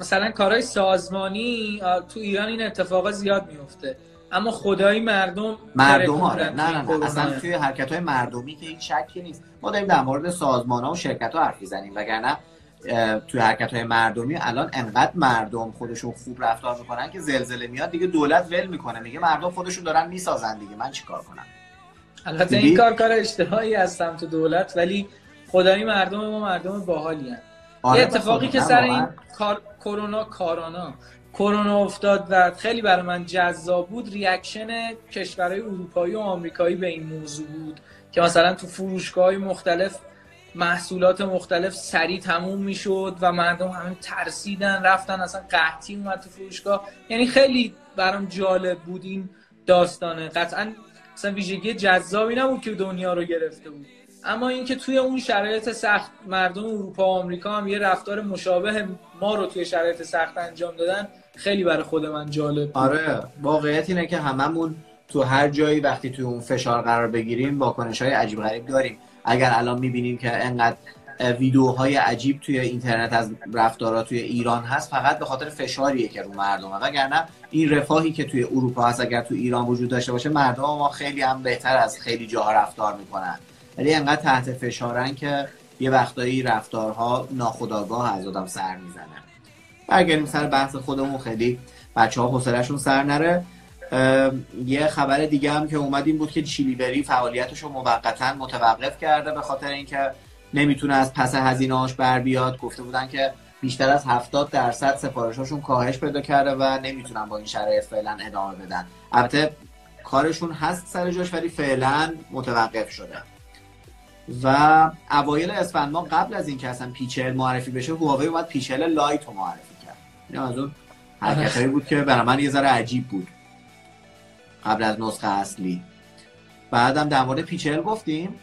مثلا کارهای سازمانی تو ایران این اتفاق زیاد میفته اما خدایی مردم مردم آره. نه نه نه. اصلا توی حرکت های مردمی که این شکی نیست. ما داریم در مورد سازمان ها و شرکت ها حرف می‌زنیم وگرنه توی حرکت های مردمی الان انقدر مردم خودشون خوب رفتار می‌کنن که زلزله میاد دیگه دولت ول می‌کنه. میگه مردم خودشون دارن می‌سازن دیگه. من چیکار کنم؟ البته این کار کار اشتهایی از سمت دولت ولی خدایی مردم ما مردم باحالی هن. آره یه اتفاقی که سر این کرونا کارانا کرونا افتاد و خیلی برای من جذاب بود. ریاکشن کشورهای اروپایی و آمریکایی به این موضوع بود که مثلا تو فروشگاه مختلف محصولات مختلف سریع تموم می‌شد و مردم همه ترسیدن رفتن اصلا قحطی اومد تو فروشگاه. یعنی خیلی برام جالب بود این داستانه. قطعا اصلا ویژگی جذابی نبود که دنیا رو گرفته بود. اما اینکه توی اون شرایط سخت مردم اروپا و آمریکا هم یه رفتار مشابه ما رو توی شرایط سخت انجام دادن خیلی برای خود من جالب. آره واقعیت اینه که هممون تو هر جایی وقتی توی اون فشار قرار بگیریم واکنش های عجیب غریب داریم. اگر الان می‌بینیم که انقدر ویدیوهای عجیب توی اینترنت از رفتارات توی ایران هست فقط به خاطر فشاریه که رو مردم. وگرنه این رفاهی که توی اروپا هست اگر توی ایران وجود داشته باشه مردم ما خیلی هم بهتر از خیلی جاها رفتار می‌کنن. ولی انقدر تحت فشارن که یه وقتایی رفتارها ناخودآگاه از آدم سر می‌زنه برگردیم سر بحث خودمون. خیلی بچه ها حوصلهشون سر نره. یه خبر دیگه هم که اومد این بود که چیلیبری فعالیتش رو موقتا متوقف کرده به خاطر اینکه نمی‌تونه از پس هزینه‌هاش بر بیاد. گفته بودن که بیشتر از 70 درصد سفارشاشون کاهش پیدا کرده و نمی‌تونن با این شرایط فعلا ادامه بدن. البته کارشون هست سر جاش ولی فعلا متوقف شده. و اوایل اسفند ما قبل از اینکه اصلا پیچل معرفی بشه هواوی اومد پیچل لایت رو معرفی کرد. این از اون حرکتایی بود که برای من یه ذره عجیب بود. قبل از نسخه اصلی. بعدم در مورد پیچل گفتیم؟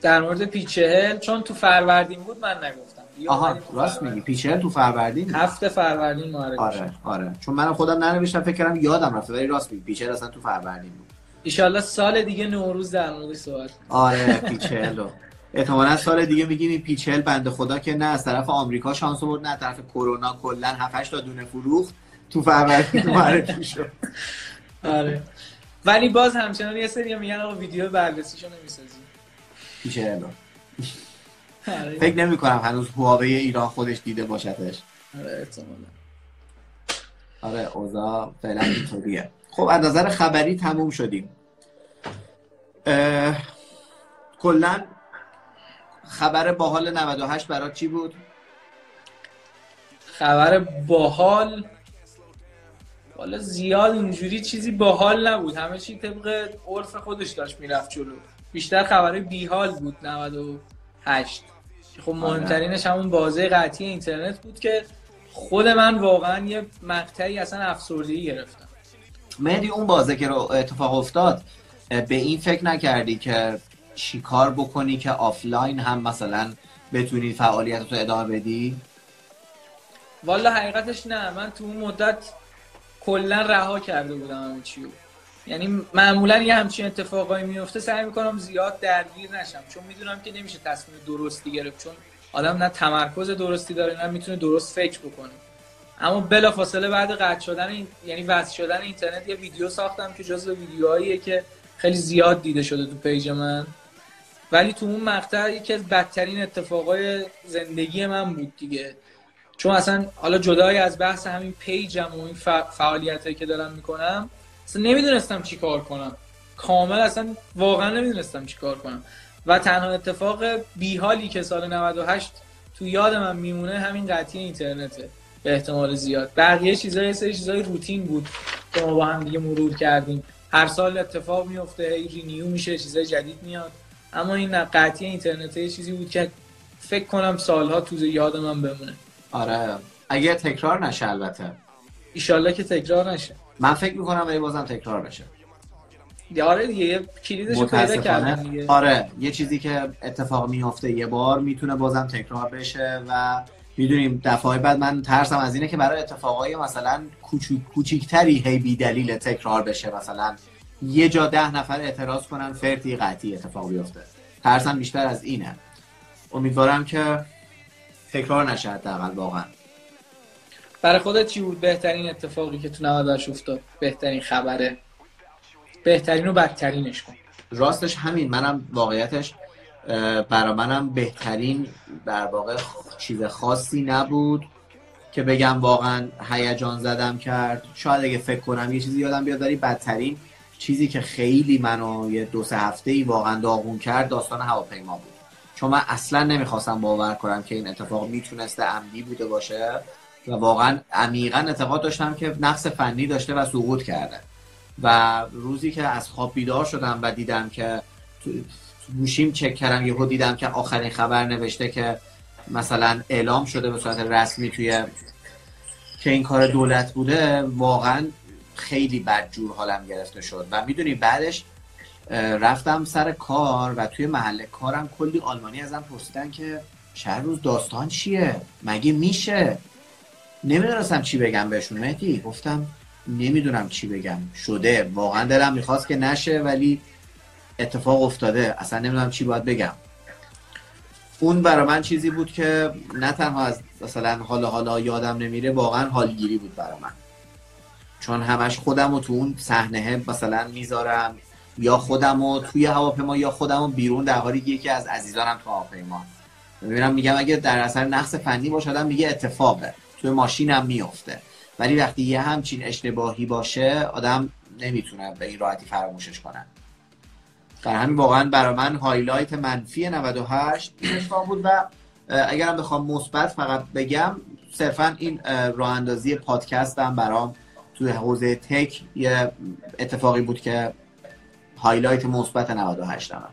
در مورد پیچل چون تو فروردین بود من نگفتم. آها راست میگی. پیچل تو فروردین؟ هفته فروردین معرفی آره آره. چون منم خودم ننوشتم فکر کردم یادم رفته ولی راست میگی. پیچل اصلا تو فروردین بود. ایشالله سال دیگه نوروز در مورد صحبت آره پیچل رو. احتمالا سال دیگه میگیم این پیچل بنده خدا که نه از طرف آمریکا شانس آورد نه از طرف کرونا کلا 7 تا دونه فروخت تو فروردین معرفی شد. آره. ولی باز همچنان یه سری میگن آقا ویدیو بررسیشو نمی‌سازی پیچل آره. فکر نمی کنم هنوز هواوی ایران خودش دیده باشدش آره احتمالا. آره اوضاع فعلا اینطوریه. خب از نظر خبری تموم شدیم. کلا خبر باحال 98 برای چی بود؟ خبر باحال؟ حالا زیاد اینجوری چیزی باحال نبود. همه چی طبق عرف خودش داشت می‌رفت جلو. بیشتر خبر بیحال بود 98 خب. مهمترینش همون بازه قطعی اینترنت بود که خود من واقعا یه مقطعی اصلا افسردگی گرفتم. مهدی اون بازه که اتفاق افتاد به این فکر نکردی که چیکار بکنی که آفلاین هم مثلا بتونی فعالیت رو ادامه بدی؟ والا حقیقتش نه. من تو اون مدت کلا رها کرده بودم همه چیو یعنی معمولا یه همچین اتفاقایی میفته سعی می‌کنم زیاد درگیر نشم. چون می‌دونم که نمیشه تصمیم درستی گرفت. چون آدم نه تمرکز درستی داره نه می‌تونه درست فکر بکنه. اما بلا فاصله بعد قطع شدن این... یعنی وصل شدن اینترنت یه ویدیو ساختم که جزو ویدیوهاییه که خیلی زیاد دیده شده تو پیج من. ولی تو اون مقطع یکی از بدترین اتفاقای زندگی من بود دیگه. چون اصلا حالا جدای از بحث همین پیجم و این فعالیت که دارم می‌کنم اصلا نمی‌دونستم چی کار کنم. کامل اصلا واقعا نمی‌دونستم چی کار کنم. و تنها اتفاق بیحالی که سال 98 تو یاد من میمونه همین قطعی اینترنته. به احتمال زیاد. بقیه چیزای یه سری چیزای روتین بود که ما با هم دیگه مرور کردیم. هر سال اتفاق میفته رینیو میشه چیزای جدید میاد. اما این قطعی اینترنت یه چیزی بود که فکر کنم سالها تو یاد من بمونه. آره. اگه تکرار نشه البته. ایشالله که تکرار نشه. من فکر می‌کنم ولی بازم تکرار بشه. آره دیگه یه کلیدش پیدا کردن آره یه چیزی که اتفاق میفته یه بار می‌تونه بازم تکرار بشه و می‌دونیم دفعه بعد من ترسم از اینه که برای اتفاقای مثلا کوچیکتری هی بی دلیل تکرار بشه. مثلا یه جا ده نفر اعتراض کنن فرتی قطعی اتفاق بیفته. ترسم بیشتر از اینه. امیدوارم که تکرار نشه حداقل واقعا. برای خودت چی بود بهترین اتفاقی که تو 98 افتاد؟ بهترین خبره. بهترین و بدترینش کن. راستش همین. منم واقعیتش برا منم بهترین در واقع چیز خاصی نبود که بگم واقعا هیجان زدم کرد. شاید اگه فکر کنم یه چیزی یادم بیاد ولی بدترین چیزی که خیلی منو یه دو سه هفته ای واقعا داغون کرد داستان هواپیما بود. چون من اصلا نمی‌خواستم باور کنم که این اتفاق می‌تونسته عمدی بوده باشه و واقعا عمیقا اعتقاد داشتم که نقص فنی داشته و سقوط کرده. و روزی که از خواب بیدار شدم و دیدم که گوشیم چک کردم یهو دیدم که آخرین خبر نوشته که مثلا اعلام شده به صورت رسمی توی که این کار دولت بوده واقعا خیلی بدجور حالم گرفته شد. و می‌دونی بعدش رفتم سر کار و توی محل کارم کلی آلمانی ازم پرسیدن که شهر روز داستان چیه؟ مگه میشه؟ نمی‌دونستم چی بگم بهشون. مهدی گفتم نمی‌دونم چی بگم. شده. واقعا دلم می‌خواست که نشه ولی اتفاق افتاده. اصلا نمی‌دونم چی باید بگم. اون برای من چیزی بود که نه تنها از مثلا حالا حالا یادم نمیره واقعا حالگیری بود برای من. چون همش خودم رو تو اون صحنه مثلا می‌ذارم یا خودم رو توی هواپیما یا خودم رو بیرون در حالی یکی از عزیزانم تو هواپیما. می‌بینم میگم اگه در اثر نقص فنی باشه آدم میگه اتفاقه. توی ماشینم میفته ولی وقتی یه همچین اشتباهی باشه آدم نمی‌تونه به این راحتی فراموشش کنه. در همین واقعا برای من highlight منفی 98 این بود و اگرم بخوام مثبت فقط بگم صرفا این راه اندازی پادکستم برام توی حوزه tech یه اتفاقی بود که highlight مثبت 98 هم.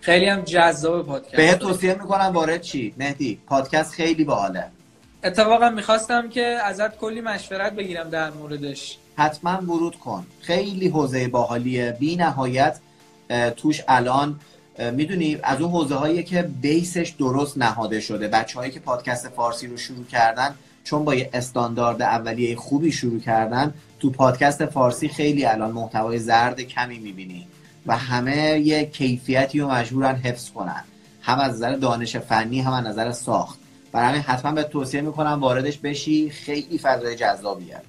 خیلی هم جذاب پادکست به توصیه می‌کنم وارد چی؟ مهدی پادکست خیلی باحاله. اتفاقا می‌خواستم که ازت کلی مشورت بگیرم در موردش. حتما ورود کن. خیلی حوزه باحالیه. بی نهایت توش الان می‌دونی از اون حوزه هایی که بیسش درست نهاده شده. بچه هایی که پادکست فارسی رو شروع کردن چون با یه استاندارد اولیه خوبی شروع کردن تو پادکست فارسی خیلی الان محتوای زرد کمی می‌بینی و همه یه کیفیتی رو مجبورن حفظ کنن. هم از نظر دانش فنی هم از نظر ساخت. برای همین حتما به توصیه می‌کنم واردش بشی. خیلی فضای جذابیه.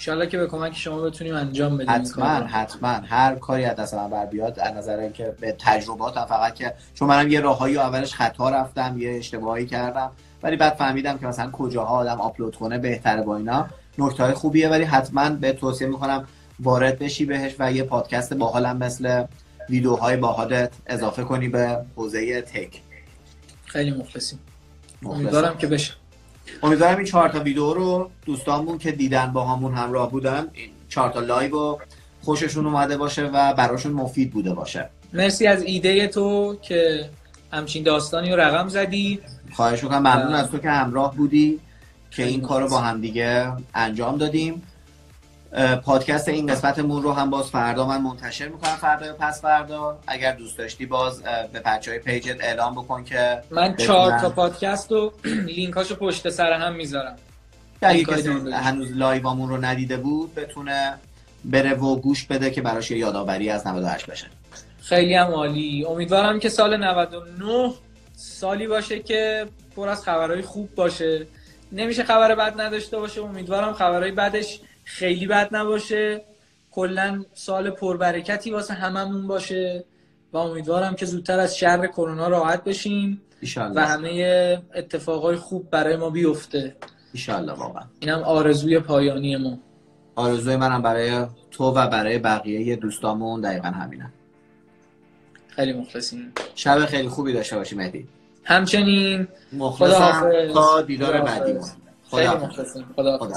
انشالله که به کمک شما بتونیم انجام بدیم حتما حتما. هر کاری از دست من بر بیاد از نظر اینکه به تجرباتم فقط که چون منم یه راههایی اولش خطا رفتم یه اشتباهی کردم ولی بعد فهمیدم که مثلا کجاها آدم آپلود کنه بهتره با اینا. نکته های خوبیه ولی حتما به توصیه می‌کنم وارد بشی بهش و یه پادکست باحالم مثل ویدیوهای باحالت اضافه کنی به حوزه tech. خیلی مخلصیم. امیدوارم که بشه. امیدوارم این چهار تا ویدیو رو دوستانمون که دیدن با همون همراه بودن این چهار تا live رو خوششون اومده باشه و براشون مفید بوده باشه. مرسی از ایده تو که همچین داستانی رو رقم زدی. خواهش می‌کنم ممنون از تو که همراه بودی که این کار رو با هم دیگه انجام دادیم. پادکست این قسمتمون رو هم باز فردا من منتشر می‌کنم. فردا یا پس فردا. اگر دوست داشتی باز به بچه های پیجت اعلام بکن که من چهار تا پادکست و لینکاشو پشت سر هم می‌ذارم. اگه کسی هنوز لایوامون رو ندیده بود بتونه بره و گوش بده که براش یادآوری از 98 بشه. خیلی هم عالی. امیدوارم که سال 99 سالی باشه که پر از خبرهای خوب باشه. نمیشه خبر بد نداشته باشه. امیدوارم خبرهای بعدش خیلی بد نباشه. کلا سال پربرکتی واسه هممون باشه و امیدوارم که زودتر از شر کرونا راحت بشیم و همه اتفاقای خوب برای ما بیفته. ایشالله واقعا. اینم آرزوی پایانی ما. آرزوی منم برای تو و برای بقیه دوستامون دقیقا همینه. خیلی مخلصیم. شب خیلی خوبی داشته باشی مهدی. همچنین. مخلصم. تا دیدار بعدیمون خیلی مخلصیم. خدا, خدا